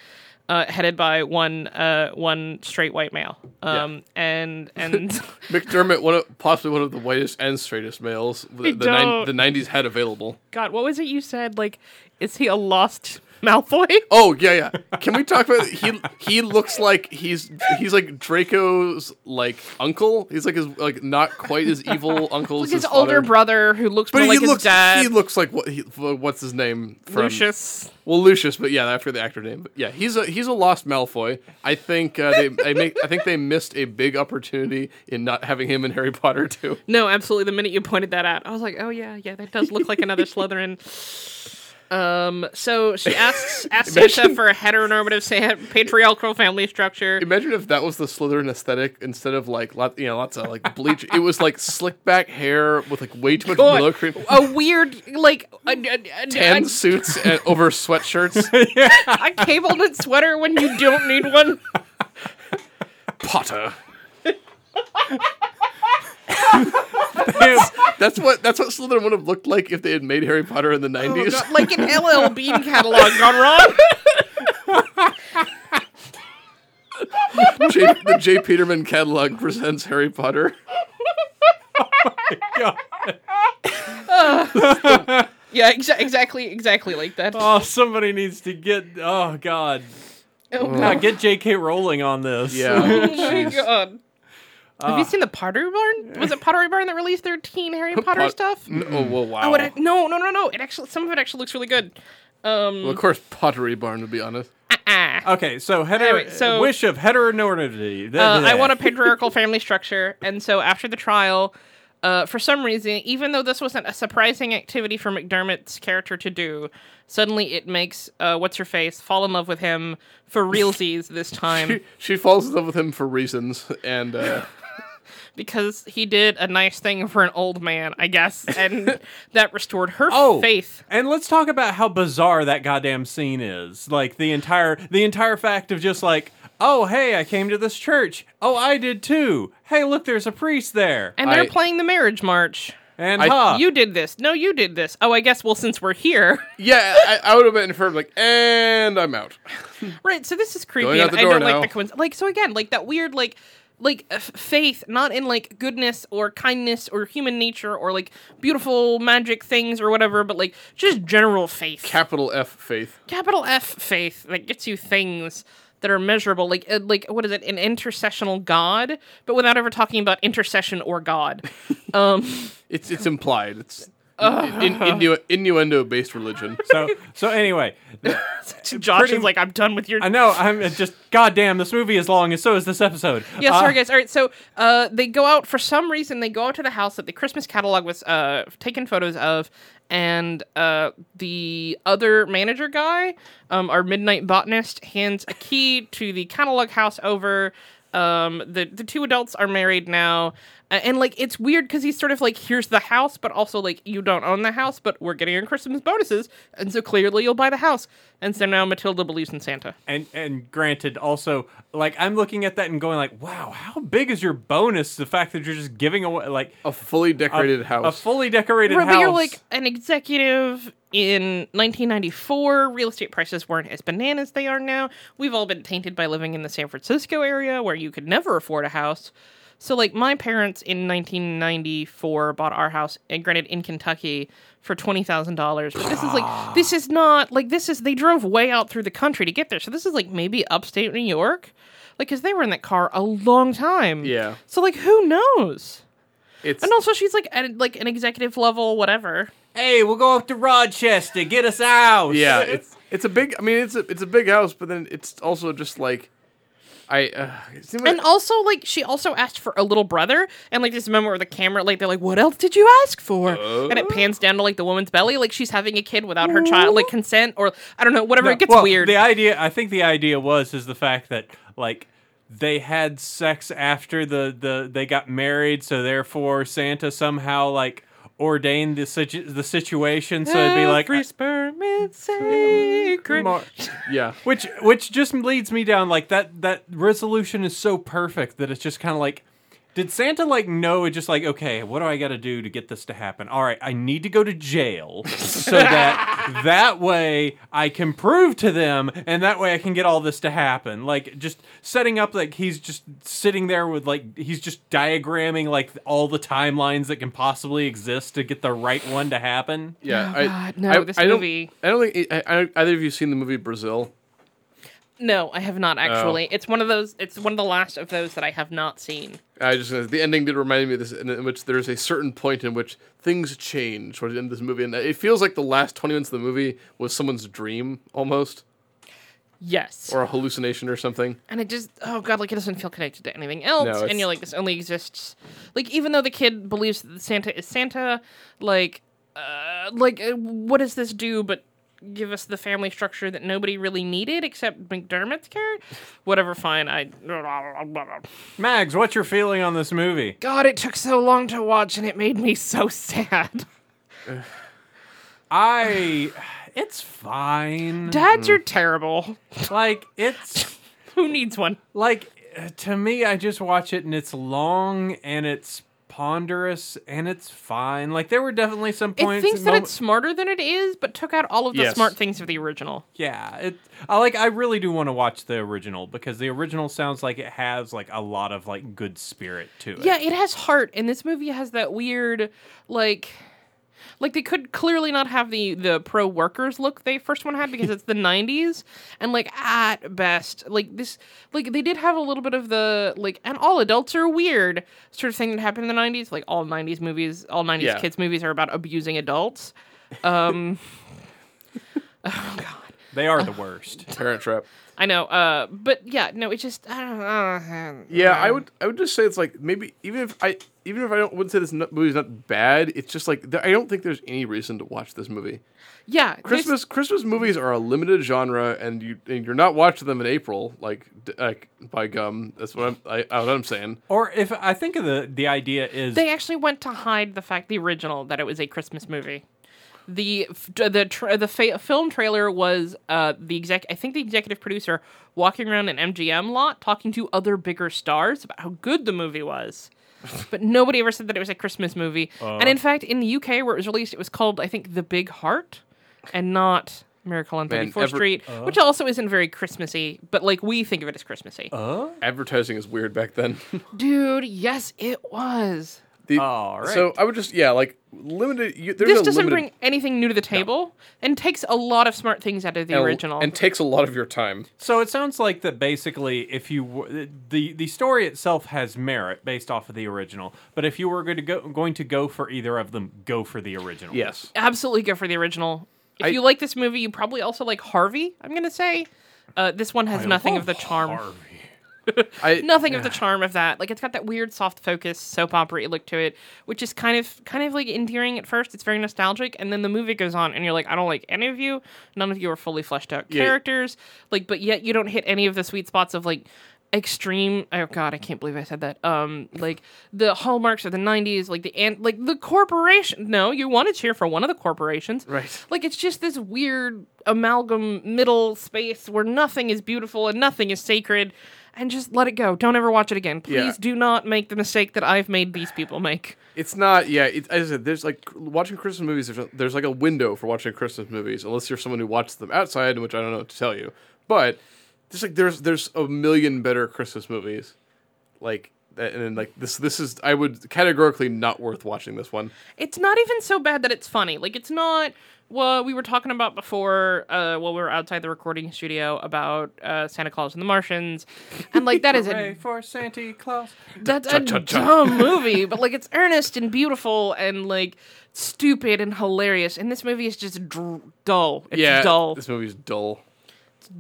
Uh, headed by one uh, one straight white male, um, and and <laughs> McDermott, one of, possibly one of the whitest and straightest males the, the, don't. the 90s had available. God, what was it you said? Like, is he a lost <laughs> Malfoy. Oh yeah, yeah. Can we talk about he? He looks like he's he's like Draco's like uncle. He's like his like not quite as evil <laughs> uncle as His his older brother who looks But more he like his looks dad. he looks like what he, what's his name from Lucius. Well, Lucius, but yeah, after the actor name. But yeah, he's a he's a lost Malfoy. I think uh, they I make I think they missed a big opportunity in not having him in Harry Potter too. No, absolutely. The minute you pointed that out, I was like, oh yeah, yeah, that does look like another <laughs> Slytherin. Um, so she asks <laughs> asks Santa Imagine- for a heteronormative sa- patriarchal family structure. Imagine if that was the Slytherin aesthetic instead of like lot you know lots of like bleach. it was like slick back hair with like way too much God, willow cream. a weird like a, a, a, <laughs> Tan a, suits and <laughs> over sweatshirts. a cable knit sweater when you don't need one. Potter. <laughs> That's what that's what Slytherin would have looked like if they had made Harry Potter in the Oh, nineties. God, like an LL <laughs> Bean catalog gone wrong. J, the J. Peterman catalog presents Harry Potter. <laughs> God. yeah, exa- exactly, exactly like that. Oh, somebody needs to get. Oh God, Oh, Uh, get J.K. Rowling on this. Yeah. Oh my god. Have you seen the Pottery Barn? Was it Pottery Barn that released their teen Harry <laughs> Potter Pot- stuff? N- Oh well, wow. Oh, it, no, no, no, no. It actually, some of it actually looks really good. Um, well, of course, Pottery Barn to be honest. ah. Okay, so hetero Anyway, so- wish of heteronormativity. Uh, I want a <laughs> patriarchal family structure, and so after the trial, uh, for some reason, even though this wasn't a surprising activity for McDermott's character to do, suddenly it makes uh, what's her face fall in love with him for realsies this <laughs> time She, she falls in love with him for reasons, and uh, because he did a nice thing for an old man, I guess, <laughs> and that restored her Oh, faith. And let's talk about how bizarre that goddamn scene is. Like the entire the entire fact of just like, oh hey, I came to this church. Oh, I did too. Hey, look, there's a priest there. And they're I- playing the marriage march. And I- huh, You did this. No, you did this. Oh, I guess. Well, since we're here, <laughs> yeah, I, I would have been inferred like, and I'm out. right? So this is creepy, Going out and the I don't now. like the coincidence. Like, so again, like that weird, like, like uh, f- faith, not in like goodness or kindness or human nature or like beautiful magic things or whatever, but like just general faith. Capital F faith. Capital F faith that gets you things that are measurable, like uh, like what is it, an intercessional God, but without ever talking about intercession or God. <laughs> Um, It's it's implied. It's in, innu- <laughs> innuendo based religion. so so anyway, <laughs> Josh Pretty- is like, I'm done with your I know I'm it's just goddamn. This movie is long, and so is this episode. Yeah, Uh, sorry guys. All right, so uh, they go out for some reason. They go out to the house that the Christmas catalog was uh, taken photos of, and uh, the other manager guy, um, our midnight botanist, hands a key to the catalog house over. Um, the the two adults are married now, uh, and like it's weird because he's sort of like, here's the house, but also like you don't own the house, but we're getting your Christmas bonuses, and so clearly you'll buy the house. And so now Matilda believes in Santa. And and granted, also like I'm looking at that and going like, wow, how big is your bonus? The fact that you're just giving away like A fully decorated a house. A fully decorated Right, house. but you're like an executive in 1994. Real estate prices weren't as bananas they are now. We've all been tainted by living in the San Francisco area where you could never afford a house. So, like, my parents in 1994 bought our house, and granted in Kentucky, for twenty thousand dollars. But this is like, <sighs> this is not like this is. They drove way out through the country to get there. So this is like maybe upstate New York, like, because they were in that car a long time. yeah, So like, who knows? it's And also, she's like at like an executive level, whatever. hey, we'll go up to Rochester, get us out. yeah, <laughs> it's it's a big. I mean, it's a it's a big house, but then it's also just like, I. Uh, like- And also, like, she also asked for a little brother, and like this moment where the camera, like, they're like, "What else did you ask for?" and it pans down to like the woman's belly, like she's having a kid without her child, like consent, or I don't know, whatever. No, it gets well, weird. The idea, I think, the idea was is the fact that like they had sex after the the they got married, so therefore Santa somehow like ordained the situ- the situation, so it'd be like Is sacred. Mar- yeah, <laughs> which which just leads me down like that that resolution is so perfect that it's just kind of like Did Santa like know it just like okay, what do I got to do to get this to happen? All right, I need to go to jail so that <laughs> that way I can prove to them and that way I can get all this to happen. Like just setting up like he's just sitting there with like he's just diagramming like all the timelines that can possibly exist to get the right one to happen. Yeah, Oh, I, God, no, I, this I don't, movie- I don't think I, I, either of you seen the movie Brazil. No, I have Oh. not actually. Oh. It's one of those. It's one of the last of those that I have not seen. I just the ending did remind me of this, in, which there's a certain point in which things change towards the end of this movie, and it feels like the last twenty minutes of the movie was someone's dream almost, Yes. or a hallucination or something. and it just oh god like it doesn't feel connected to anything else No, and you're like this only exists like even though the kid believes that santa is santa like uh like uh, what does this do but give us the family structure that nobody really needed except mcdermott's character whatever fine i <laughs> Mags, what's your feeling on this movie? god it took so long to watch and it made me so sad. <laughs> I it's fine. dads mm. are terrible. <laughs> Like it's who needs one? like to me i just watch it and it's long and it's ponderous and it's fine like there were definitely some points. it points thinks that mom- it's smarter than it is but took out all of the Yes. smart things of the original yeah it i like i really do want to watch the original because the original sounds like it has like a lot of like good spirit to it Yeah, it has heart, and this movie has that weird, like, like they could clearly not have the the pro workers look they first one had because it's the <laughs> '90s, and like at best, like this, like they did have a little bit of the like, and all adults are weird sort of thing that happened in the '90s. Like all '90s movies, all '90s Yeah. kids movies are about abusing adults. Um, <laughs> oh god they are the <laughs> worst Parent Trap. I know, uh, but yeah, no, it's just I don't know. Yeah, I would I would just say it's like maybe even if I even if I don't wouldn't say this no- movie's not bad, it's just like I don't think there's any reason to watch this movie. Yeah, Christmas Christmas movies are a limited genre, and you and you're not watching them in April, like like by gum. That's what I'm I, I what I'm saying. or if i think of the the idea is They actually went to hide the fact, the original, that it was a Christmas movie. The the tra- the fa- film trailer was uh, the exec. I think the executive producer walking around an MGM lot talking to other bigger stars about how good the movie was. But nobody ever said that it was a Christmas movie. and in uh. fact, in the UK where it was released, it was called I think The Big Heart, and not Miracle on Man, 34th ever- Street, uh. which also isn't very Christmassy. But like we think of it as Christmassy. Uh. Advertising is weird back then. <laughs> Dude, yes, it was. The- All right. So I would just yeah like limited. You, there's this a doesn't limited, bring anything new to the table and takes a lot of smart things out of the and- original. and takes a lot of your time. So it sounds like that basically if you w- the the story itself has merit based off of the original, but if you were going to go going to go for either of them, go for the original. Yes. Absolutely go for the original. If I- you like this movie, you probably also like Harvey. I'm gonna say uh, this one has nothing of the charm. Harvey. I <laughs> Nothing of the charm of that. Like it's got that weird soft focus soap opera look to it, which is kind of kind of like endearing at first. It's very nostalgic, and then the movie goes on, and you're like, I don't like any of you. None of you are fully fleshed out Yeah. characters. Like, but yet you don't hit any of the sweet spots of like extreme oh god i can't believe i said that um like the hallmarks of the 90s like the and like the corporation no you want to cheer for one of the corporations Right. like it's just this weird amalgam middle space where nothing is beautiful and nothing is sacred and just let it go don't ever watch it again please Yeah. do not make the mistake that i've made these people make It's not. Yeah, it, as I said, there's like watching Christmas movies. There's, a, there's like a window for watching Christmas movies, unless you're someone who watches them outside, which I don't know what to tell you. But there's like there's there's a million better Christmas movies, like that- and then like this this is I would categorically not worth watching this one. it's not even so bad that it's funny. Like it's not well, we were talking about before uh while we were outside the recording studio about uh Santa Claus and the Martians. And like that is a for Santa Claus. that's a dumb <laughs> movie, but like it's earnest and beautiful and like stupid and hilarious. And this movie is just dr- dull. It's yeah, dull. This movie is dull.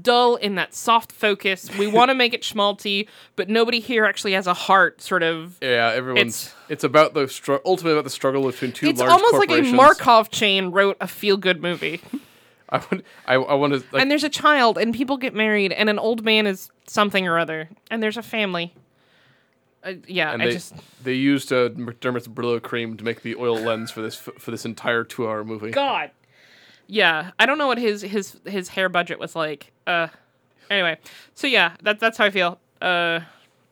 Dull in that soft focus. We <laughs> want to make it schmaltzy, but nobody here actually has a heart sort of Yeah, everyone's. It's- It's, about the str- ultimately about the struggle between two it's large almost like a. Markov chain wrote a feel good movie. <laughs> I would. I, I want to. Like, and there's a child, and people get married, and an old man is something or other, and there's a family. Uh, yeah, and I they, just they used uh, McDermott's Brylcreem to make the oil lens for this for this entire two hour movie. God. Yeah, I don't know what his his his hair budget was like. Uh, anyway, so yeah, that's that's how I feel. Uh,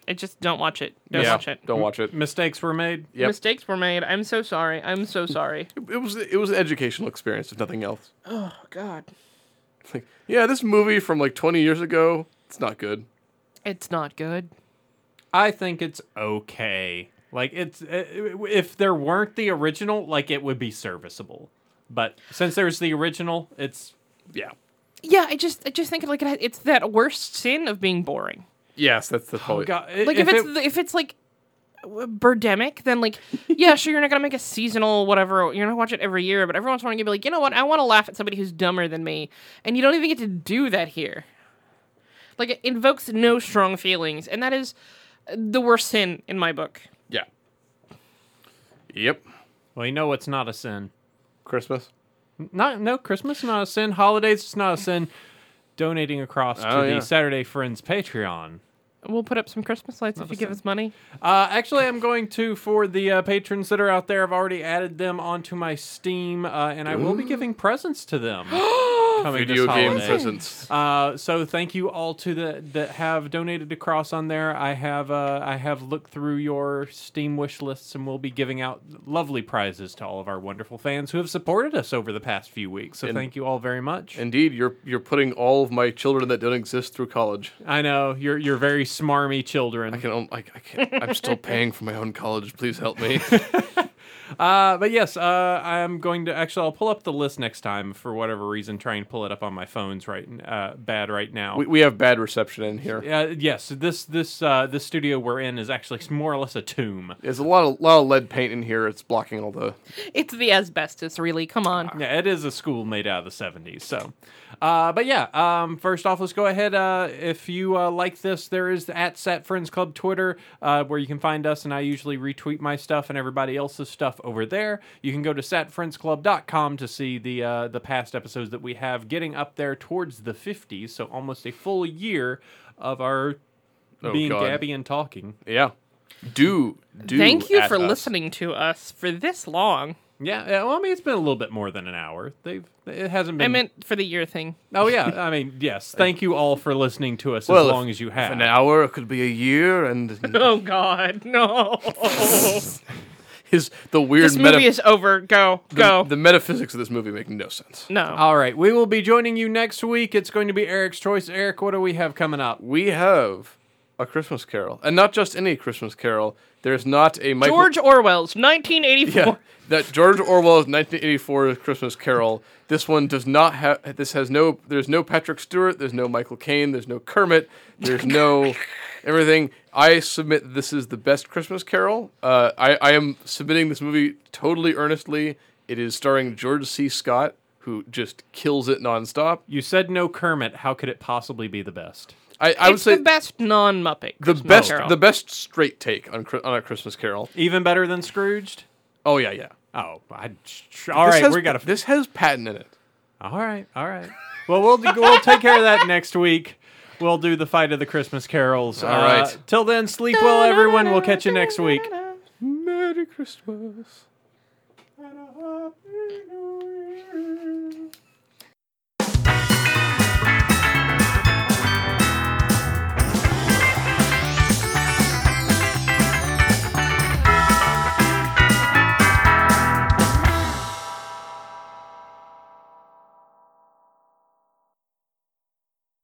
I just don't watch it. Don't yeah, watch it. don't watch it. Mistakes were made. Yep. Mistakes were made. I'm so sorry. I'm so sorry. It was it was an educational experience, if nothing else. oh God. Like, yeah, this movie from like 20 years ago, it's not good. It's not good. I think it's okay. Like it's uh, if there weren't the original, like it would be serviceable. But since there's the original, it's Yeah. Yeah, I just I just think like it, it's that worst sin of being boring. Yes, that's the oh point. god. Like if, it's if it's like Birdemic, then like yeah, sure you're not gonna make a seasonal whatever. You're not going to watch it every year, but everyone's once in a while you be like, you know what? I want to laugh at somebody who's dumber than me, and you don't even get to do that here. Like it invokes no strong feelings, and that is the worst sin in my book. Yeah. Yep. well, you know what's not a sin. Christmas. Not no Christmas is not a sin. Holidays is not a sin. Donating across to Oh, the. Saturday Friends Patreon. We'll put up some Christmas lights if you give us money. Uh, actually, I'm going to for the uh, patrons that are out there. I've already added them onto my Steam, uh, and I will be giving presents to them. <gasps> <gasps> <gasps> <gasps> coming Video this game holiday. presents. Uh, so thank you all to the that have donated across on there. I have uh, I have looked through your Steam wish lists, and we'll be giving out lovely prizes to all of our wonderful fans who have supported us over the past few weeks. So And- thank you all very much. Indeed, you're you're putting all of my children that don't exist through college. I know you're you're very smarmy children. I can on- I, I can't, I'm still <laughs> paying for my own college. Please help me. <laughs> Uh, but yes, uh, I'm going to actually. I'll pull up the list next time for whatever reason. Try and pull it up on my phone's right uh, bad right now. we, we have bad reception in here. uh, yes, this this uh, this studio we're in is actually more or less a tomb. There's a lot of lot of lead paint in here. It's blocking all the. It's the asbestos, really. Come on. Yeah, it is a school made out of the 70s. So, uh, but yeah, um, first off, let's go ahead. Uh, if you uh, like this, there is the at Sat Friends Club Twitter uh, where you can find us, and I usually retweet my stuff and everybody else's stuff over there. You can go to satfriendsclub.com to see the uh, the past episodes that we have getting up there towards the 50s, so almost a full year of our Oh, being God. Gabby and talking. Yeah. Do do. Thank you for us. listening to us for this long. Yeah, yeah, well, I mean, it's been a little bit more than an hour. They've it hasn't been. I meant for the year thing. Oh yeah, I mean yes. <laughs> Thank you all for listening to us Well, as if- long as you have. An hour it could be a year, and <laughs> Oh God, no! <laughs> his the weird this meta- movie is over. Go, the, go. the metaphysics of this movie make no sense. no. All right, we will be joining you next week. It's going to be Eric's choice. Eric, what do we have coming up? We have a Christmas Carol, and not just any Christmas Carol. There's not a Michael. George Orwell's 1984. Yeah, that George Orwell's 1984 Christmas Carol. This one does not have. This has no. There's no Patrick Stewart. There's no Michael Caine. There's no Kermit. There's no <laughs> everything. I submit this is the best Christmas Carol. Uh, I I am submitting this movie totally earnestly. It is starring George C. Scott, who just kills it nonstop. You said no Kermit. How could it possibly be the best? I, I would it's say the best non-Muppet. the Christmas best Carol. the best straight take on on a Christmas Carol. Even better than Scrooged? Oh yeah, yeah. Oh, I, all This right, has- we got to. This has Patton in it. All right, all right. Well, we'll we'll take care of that next week. We'll do the fight of the Christmas carols. All Uh, right. Till then, sleep well, everyone. We'll catch you next week. Merry Christmas.